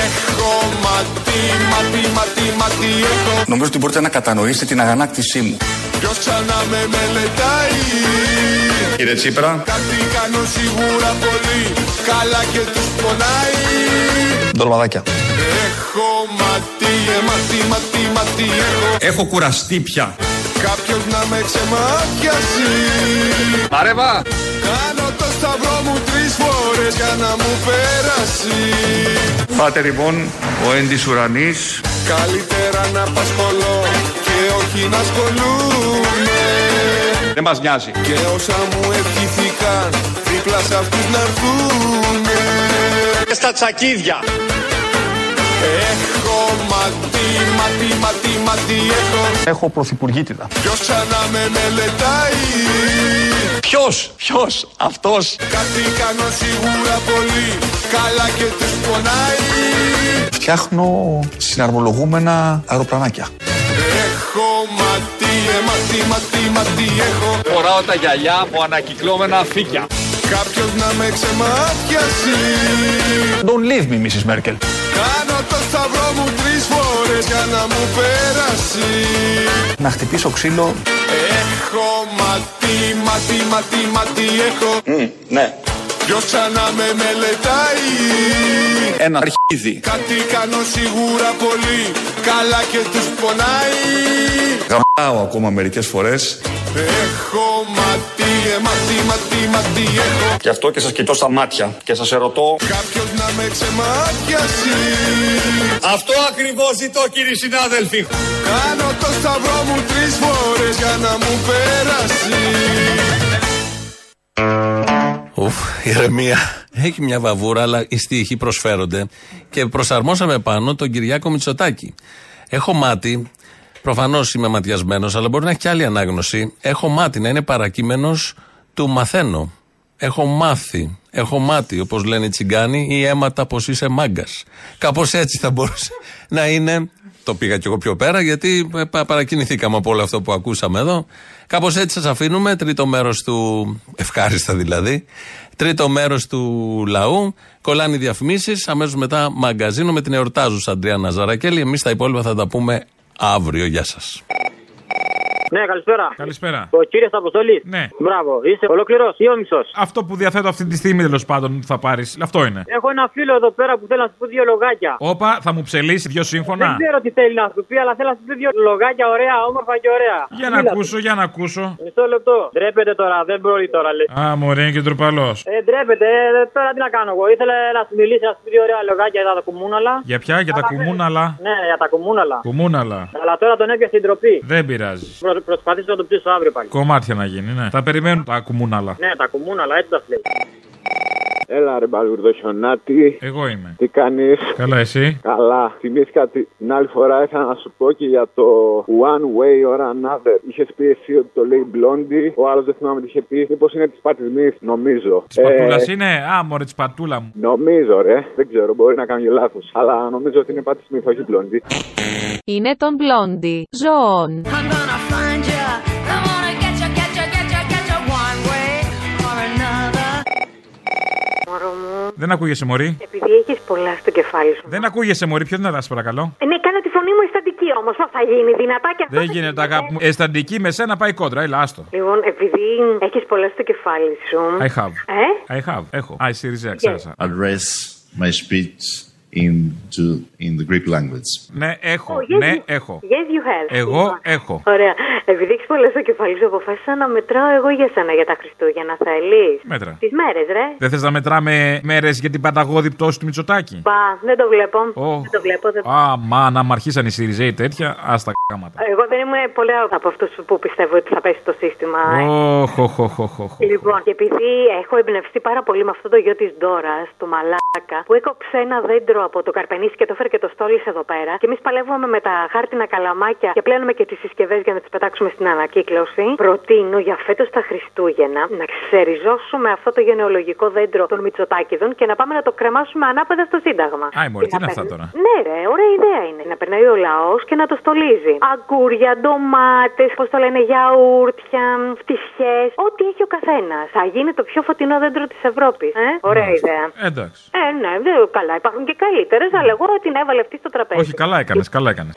[SPEAKER 30] Έχω ματί, ματί, ματί, ματί έχω
[SPEAKER 15] νομίζω ότι μπορείτε να κατανοήσετε την αγανάκτησή μου.
[SPEAKER 30] Ποιος ξανά με μελετάει
[SPEAKER 15] Κύριε Τσίπρα,
[SPEAKER 30] Κάτι κάνω σίγουρα πολύ Καλά και τους πονάει
[SPEAKER 15] ντολμαδάκια.
[SPEAKER 30] Έχω ματί, ε, ματί, ματί, ματί έχω
[SPEAKER 15] Έχω κουραστεί πια.
[SPEAKER 30] Κάποιος να με ξεμάτιασει
[SPEAKER 15] Μαρέβα!
[SPEAKER 30] Κάνω το σταυρό μου τρεις φορές για να μου πέρασει
[SPEAKER 15] Πάτε λοιπόν ο εν της ουρανής
[SPEAKER 30] Καλύτερα να απασχολώ και όχι να ασχολούμαι
[SPEAKER 15] δεν μας νοιάζει.
[SPEAKER 30] Και όσα μου ευχηθήκαν δίπλα σε αυτούς να έρθουνε
[SPEAKER 15] Και στα τσακίδια.
[SPEAKER 30] Έχω ματί, ματί, ματί, ματί έχω
[SPEAKER 20] Έχω πρωθυπουργήτητα.
[SPEAKER 30] Ποιος ξανά με μελετάει
[SPEAKER 15] Ποιος, ποιος, αυτός.
[SPEAKER 30] Κάτι κάνω σίγουρα πολύ Καλά και τους πονάει
[SPEAKER 21] Φτιάχνω συναρμολογούμενα αεροπλανάκια.
[SPEAKER 30] Έχω ματί, ε, ματί, ματί, ματί έχω
[SPEAKER 15] Φοράω τα γυαλιά μου ανακυκλώμενα φύκια.
[SPEAKER 30] Κάποιος να με ξεμάτιασει
[SPEAKER 20] Don't leave me, Mrs. Merkel.
[SPEAKER 30] Κάνω το σταυρό μου τρεις φορές για να μου πέρασει
[SPEAKER 21] Να χτυπήσω ξύλο.
[SPEAKER 30] Έχω ματί, ματί, ματί, ματί έχω
[SPEAKER 15] ναι.
[SPEAKER 30] Ποιος ξανά με μελετάει
[SPEAKER 15] Ένα αρχίδι.
[SPEAKER 30] Κάτι κάνω σίγουρα πολύ Καλά και τους πονάει
[SPEAKER 15] Γαμάω ακόμα μερικές φορές.
[SPEAKER 30] Έχω ματί, ε, ματί, ματί, ματί έχω
[SPEAKER 15] Γι' αυτό και σας κοιτώ στα μάτια και σας ερωτώ.
[SPEAKER 30] Κάποιος να με ξεμάτιασει
[SPEAKER 15] Αυτό ακριβώς ζητώ κύριοι συνάδελφοι.
[SPEAKER 30] Κάνω το σταυρό μου τρεις φορές για να μου πέρασει
[SPEAKER 4] Ουφ, ηρεμία. Έχει μια βαβούρα, αλλά οι στίχοι προσφέρονται. Και προσαρμόσαμε πάνω τον Κυριάκο Μητσοτάκη. Έχω μάτι, προφανώς είμαι ματιασμένος, αλλά μπορεί να έχει και άλλη ανάγνωση. Έχω μάτι να είναι παρακείμενος του μαθαίνω. Έχω μάθει, έχω μάθει, όπως λένε οι τσιγκάνοι, ή αίματα πως είσαι μάγκας. Κάπως έτσι θα μπορούσε να είναι. Το πήγα κι εγώ πιο πέρα, γιατί ε, πα- παρακινηθήκαμε από όλο αυτό που ακούσαμε εδώ. Κάπως έτσι σας αφήνουμε. Τρίτο μέρος του. Ευχάριστα δηλαδή. Τρίτο μέρος του λαού. Κολλάνε οι διαφημίσεις. Αμέσως μετά μαγκαζίνο με την εορτάζουσα Αντρία Ναζαρακέλη. Εμείς τα υπόλοιπα θα τα πούμε αύριο. Γεια σας.
[SPEAKER 31] Ναι, καλησπέρα.
[SPEAKER 17] Καλησπέρα.
[SPEAKER 31] Ο κύριος Αποστολή.
[SPEAKER 17] Ναι.
[SPEAKER 31] Μπράβο. Είσαι ολόκληρο ή ο μισό.
[SPEAKER 17] Αυτό που διαθέτω αυτή τη στιγμή τέλος πάντων θα πάρεις. Αυτό είναι.
[SPEAKER 31] Έχω ένα φίλο εδώ πέρα που θέλει να σου πει δύο λογάκια.
[SPEAKER 17] Όπα, θα μου ψελίσει δύο
[SPEAKER 31] Δεν
[SPEAKER 17] σύμφωνα.
[SPEAKER 31] ξέρω τι θέλει να σου πει, αλλά θέλει να σου πει δύο λογάκια ωραία, όμορφα και ωραία.
[SPEAKER 17] Για να
[SPEAKER 31] Μίλα του.
[SPEAKER 17] ακούσω, για να ακούσω.
[SPEAKER 31] Μισό λεπτό. Ντρέπεται τώρα, δεν μπορεί τώρα λέει.
[SPEAKER 17] Α, μωρέ, είναι και τροπαλό.
[SPEAKER 31] Ε, ντρέπεται, ε, τώρα τι να κάνω εγώ. Ήθελε να σου μιλήσει, να σου πει δύο ωραία λογάκια για τα κουμούναλα.
[SPEAKER 17] Για ποια, για τα κουμούναλα;
[SPEAKER 31] Ναι, για τα κουμούναλα.
[SPEAKER 17] Κουμούναλα.
[SPEAKER 31] Αλλά τώρα τον έπιασε την τροπή.
[SPEAKER 17] Δεν πειράζει.
[SPEAKER 31] Προ, προσπαθήσω να το ψήσω αύριο πάλι.
[SPEAKER 17] Κομμάτια να γίνει, ναι. Τα περιμένουν τα κουμούναλα.
[SPEAKER 31] Ναι, τα κουμούναλα, έτσι τα λέει.
[SPEAKER 32] Έλα ρε μπαλουρδοχιονάτη.
[SPEAKER 17] Εγώ είμαι.
[SPEAKER 32] Τι κάνεις;
[SPEAKER 17] Καλά, εσύ;
[SPEAKER 32] Καλά. Θυμήθηκα τη- την άλλη φορά ήθελα να σου πω και για το One Way or Another. Είχες πει εσύ ότι το λέει Blondie. Ο άλλος δεν θυμάμαι τι είχε πει. Μήπως είναι της πατρισμής, νομίζω.
[SPEAKER 17] Της πατούλας
[SPEAKER 32] Ε,
[SPEAKER 17] είναι; Α, μωρέ, της πατούλα μου.
[SPEAKER 32] Νομίζω, ρε. Δεν ξέρω, μπορεί να κάνω και λάθος. Αλλά νομίζω ότι είναι πάτη Smith, όχι Blondie.
[SPEAKER 33] Είναι τον Blondie. Ζώων.
[SPEAKER 34] Μωρό
[SPEAKER 17] Δεν ακούγεσαι, Μωρή.
[SPEAKER 34] επειδή έχεις πολλά στο κεφάλι σου.
[SPEAKER 17] Δεν ακούγεσαι, Μωρή. Ποιο είναι να παρακαλώ.
[SPEAKER 34] Ε, ναι, κάνε τη φωνή μου αισθαντική όμως. Πώ θα γίνει, δυνατά και αυτό.
[SPEAKER 17] Δεν γίνεται, αγάπη μου. Αισθαντική με σένα πάει κόντρα. Έλα, άστο.
[SPEAKER 34] Λοιπόν, επειδή έχεις πολλά στο κεφάλι σου.
[SPEAKER 17] I have.
[SPEAKER 34] Ε;
[SPEAKER 17] I have. Έχω. Α, η Σιριζέα, ξέχασα.
[SPEAKER 35] address my speech into in the Greek language.
[SPEAKER 17] Ναι, έχω.
[SPEAKER 34] Oh, yes,
[SPEAKER 17] Ναι,
[SPEAKER 34] you-
[SPEAKER 17] έχω.
[SPEAKER 34] Yes, you have.
[SPEAKER 17] Εγώ έχω.
[SPEAKER 34] Ωραία. Επειδή έχεις πολλά στο κεφάλι σου, αποφάσισα να μετράω εγώ για σένα για τα Χριστούγεννα. Θέλεις;
[SPEAKER 17] Μέτρα.
[SPEAKER 34] Τις μέρες, ρε.
[SPEAKER 17] Δεν θες να μετράμε μέρες για την πανταγώδη πτώση του Μητσοτάκη;
[SPEAKER 34] Μπα, δεν το βλέπω.
[SPEAKER 17] Ω.
[SPEAKER 34] Δεν το βλέπω. Δεν...
[SPEAKER 17] Α, μα να μ' αρχίσαν οι Σιριζέοι τέτοια, ας τα κάματα.
[SPEAKER 34] Εγώ δεν είμαι πολύ από αυτούς που πιστεύω ότι θα πέσει το σύστημα.
[SPEAKER 17] Όχ, όχ, όχ, όχ, όχ.
[SPEAKER 34] Λοιπόν, και επειδή έχω εμπνευστεί πάρα πολύ με αυτό το γιο της Ντόρας, το Μαλάκα, που έκοψε ένα δέντρο από το καρπενήσι και το έφερε και το στόλισε εδώ πέρα. Και εμείς παλεύουμε με τα χάρτινα καλαμάκια και πλένουμε και τις συσκευές για να τις πετάξουμε στην ανακύκλωση. Προτείνω για φέτος τα Χριστούγεννα να ξεριζώσουμε αυτό το γενεολογικό δέντρο των Μητσοτάκηδων και να πάμε να το κρεμάσουμε ανάποδα στο Σύνταγμα.
[SPEAKER 17] Άι, μωρέ, τι
[SPEAKER 34] Και
[SPEAKER 17] είναι
[SPEAKER 34] να
[SPEAKER 17] αυτά
[SPEAKER 34] παίρνει-
[SPEAKER 17] τώρα;
[SPEAKER 34] Ναι, ρε, ωραία ιδέα είναι. Να περνάει ο λαός και να το στολίζει. Αγκούρια, ντομάτες, πώς το λένε, γιαούρτια, φτισιέ. Ό,τι έχει ο καθένας. Θα γίνει το πιο φωτεινό δέντρο της Ευρώπης. Ε; Ωραία ιδέα.
[SPEAKER 17] Εντάξει.
[SPEAKER 34] Ε, ναι, δεν, καλά, υπάρχουν και καλύτερε, αλλά εγώ την έβαλε αυτή στο τραπέζι.
[SPEAKER 17] Όχι, καλά έκανες, καλά έκανες.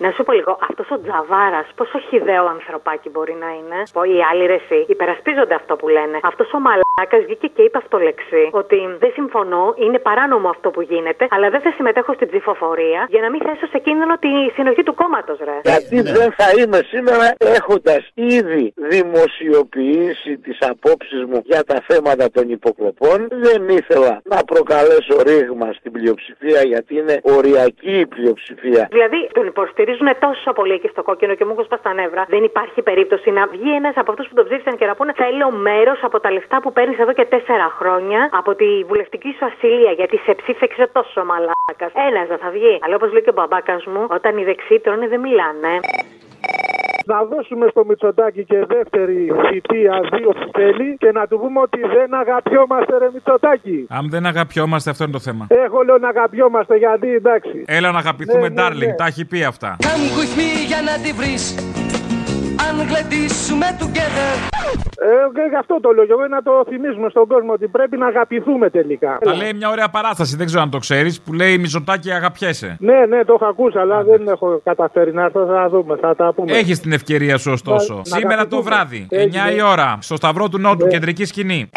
[SPEAKER 34] Να σου πω λίγο, αυτός ο Τζαβάρας, πόσο χιδαίο ανθρωπάκι μπορεί να είναι. Πω, οι άλλοι ρε, εσύ, υπερασπίζονται αυτό που λένε. Αυτός ο μαλάκας βγήκε και είπε αυτό λεξί. Ότι δεν συμφωνώ, είναι παράνομο αυτό που γίνεται, αλλά δεν θα συμμετέχω στην ψηφοφορία για να μην θέσω σε κίνδυνο τη συνοχή του κόμματος, ρε.
[SPEAKER 36] Γιατί δεν θα είμαι σήμερα έχοντας ήδη δημοσιοποιήσει τις απόψεις μου για τα θέματα των υποκλοπών. Δεν ήθελα να προκαλέσω ρήγμα στην πλειοψηφία γιατί είναι οριακή η πλειοψηφία.
[SPEAKER 34] Δηλαδή τον υποστηρίζουν τόσο πολύ εκεί στο κόκκινο και μου έχουν σπάσει τα νεύρα. Δεν υπάρχει περίπτωση να βγει ένας από αυτούς που τον ψήφισαν και να πούνε Θέλω μέρος από τα λεφτά που παίρνεις εδώ και τέσσερα χρόνια από τη βουλευτική σου ασυλία γιατί σε ψήφεξε τόσο μαλάκας. Ένας δεν θα βγει. Αλλά όπως λέει και ο μπαμπάκας μου, όταν οι δεξιοί τρώνε δεν μιλάνε.
[SPEAKER 37] Να δώσουμε στο Μητσοτάκι και δεύτερη θητεία δύο που θέλει και να του πούμε ότι δεν αγαπιόμαστε ρε Μητσοτάκι.
[SPEAKER 17] Αν δεν αγαπιόμαστε, αυτό είναι το θέμα.
[SPEAKER 37] Έχω λέω να αγαπιόμαστε γιατί εντάξει.
[SPEAKER 17] Έλα να αγαπηθούμε,
[SPEAKER 37] Ναι, ναι,
[SPEAKER 17] darling,
[SPEAKER 37] ναι.
[SPEAKER 17] τα έχει πει αυτά.
[SPEAKER 26] Come with me για να τη βρεις Αν γλεντήσουμε together
[SPEAKER 37] Ε, και γι' αυτό το λέω και εγώ να το θυμίσουμε στον κόσμο ότι πρέπει να αγαπηθούμε τελικά.
[SPEAKER 17] Τα λέει μια ωραία παράσταση, δεν ξέρω αν το ξέρεις, που λέει Μιζωτάκι αγαπιέσαι.
[SPEAKER 37] Ναι, ναι, το έχω ακούσει, αλλά δεν έχω καταφέρει να έρθω. Θα δούμε, θα τα πούμε.
[SPEAKER 17] Έχεις την ευκαιρία σου ωστόσο.
[SPEAKER 37] Να- να
[SPEAKER 17] Σήμερα το
[SPEAKER 37] αγαπηθούμε.
[SPEAKER 17] βράδυ,
[SPEAKER 37] Έγινε.
[SPEAKER 17] 9 η ώρα, στο Σταυρό του Νότου, κεντρική σκηνή.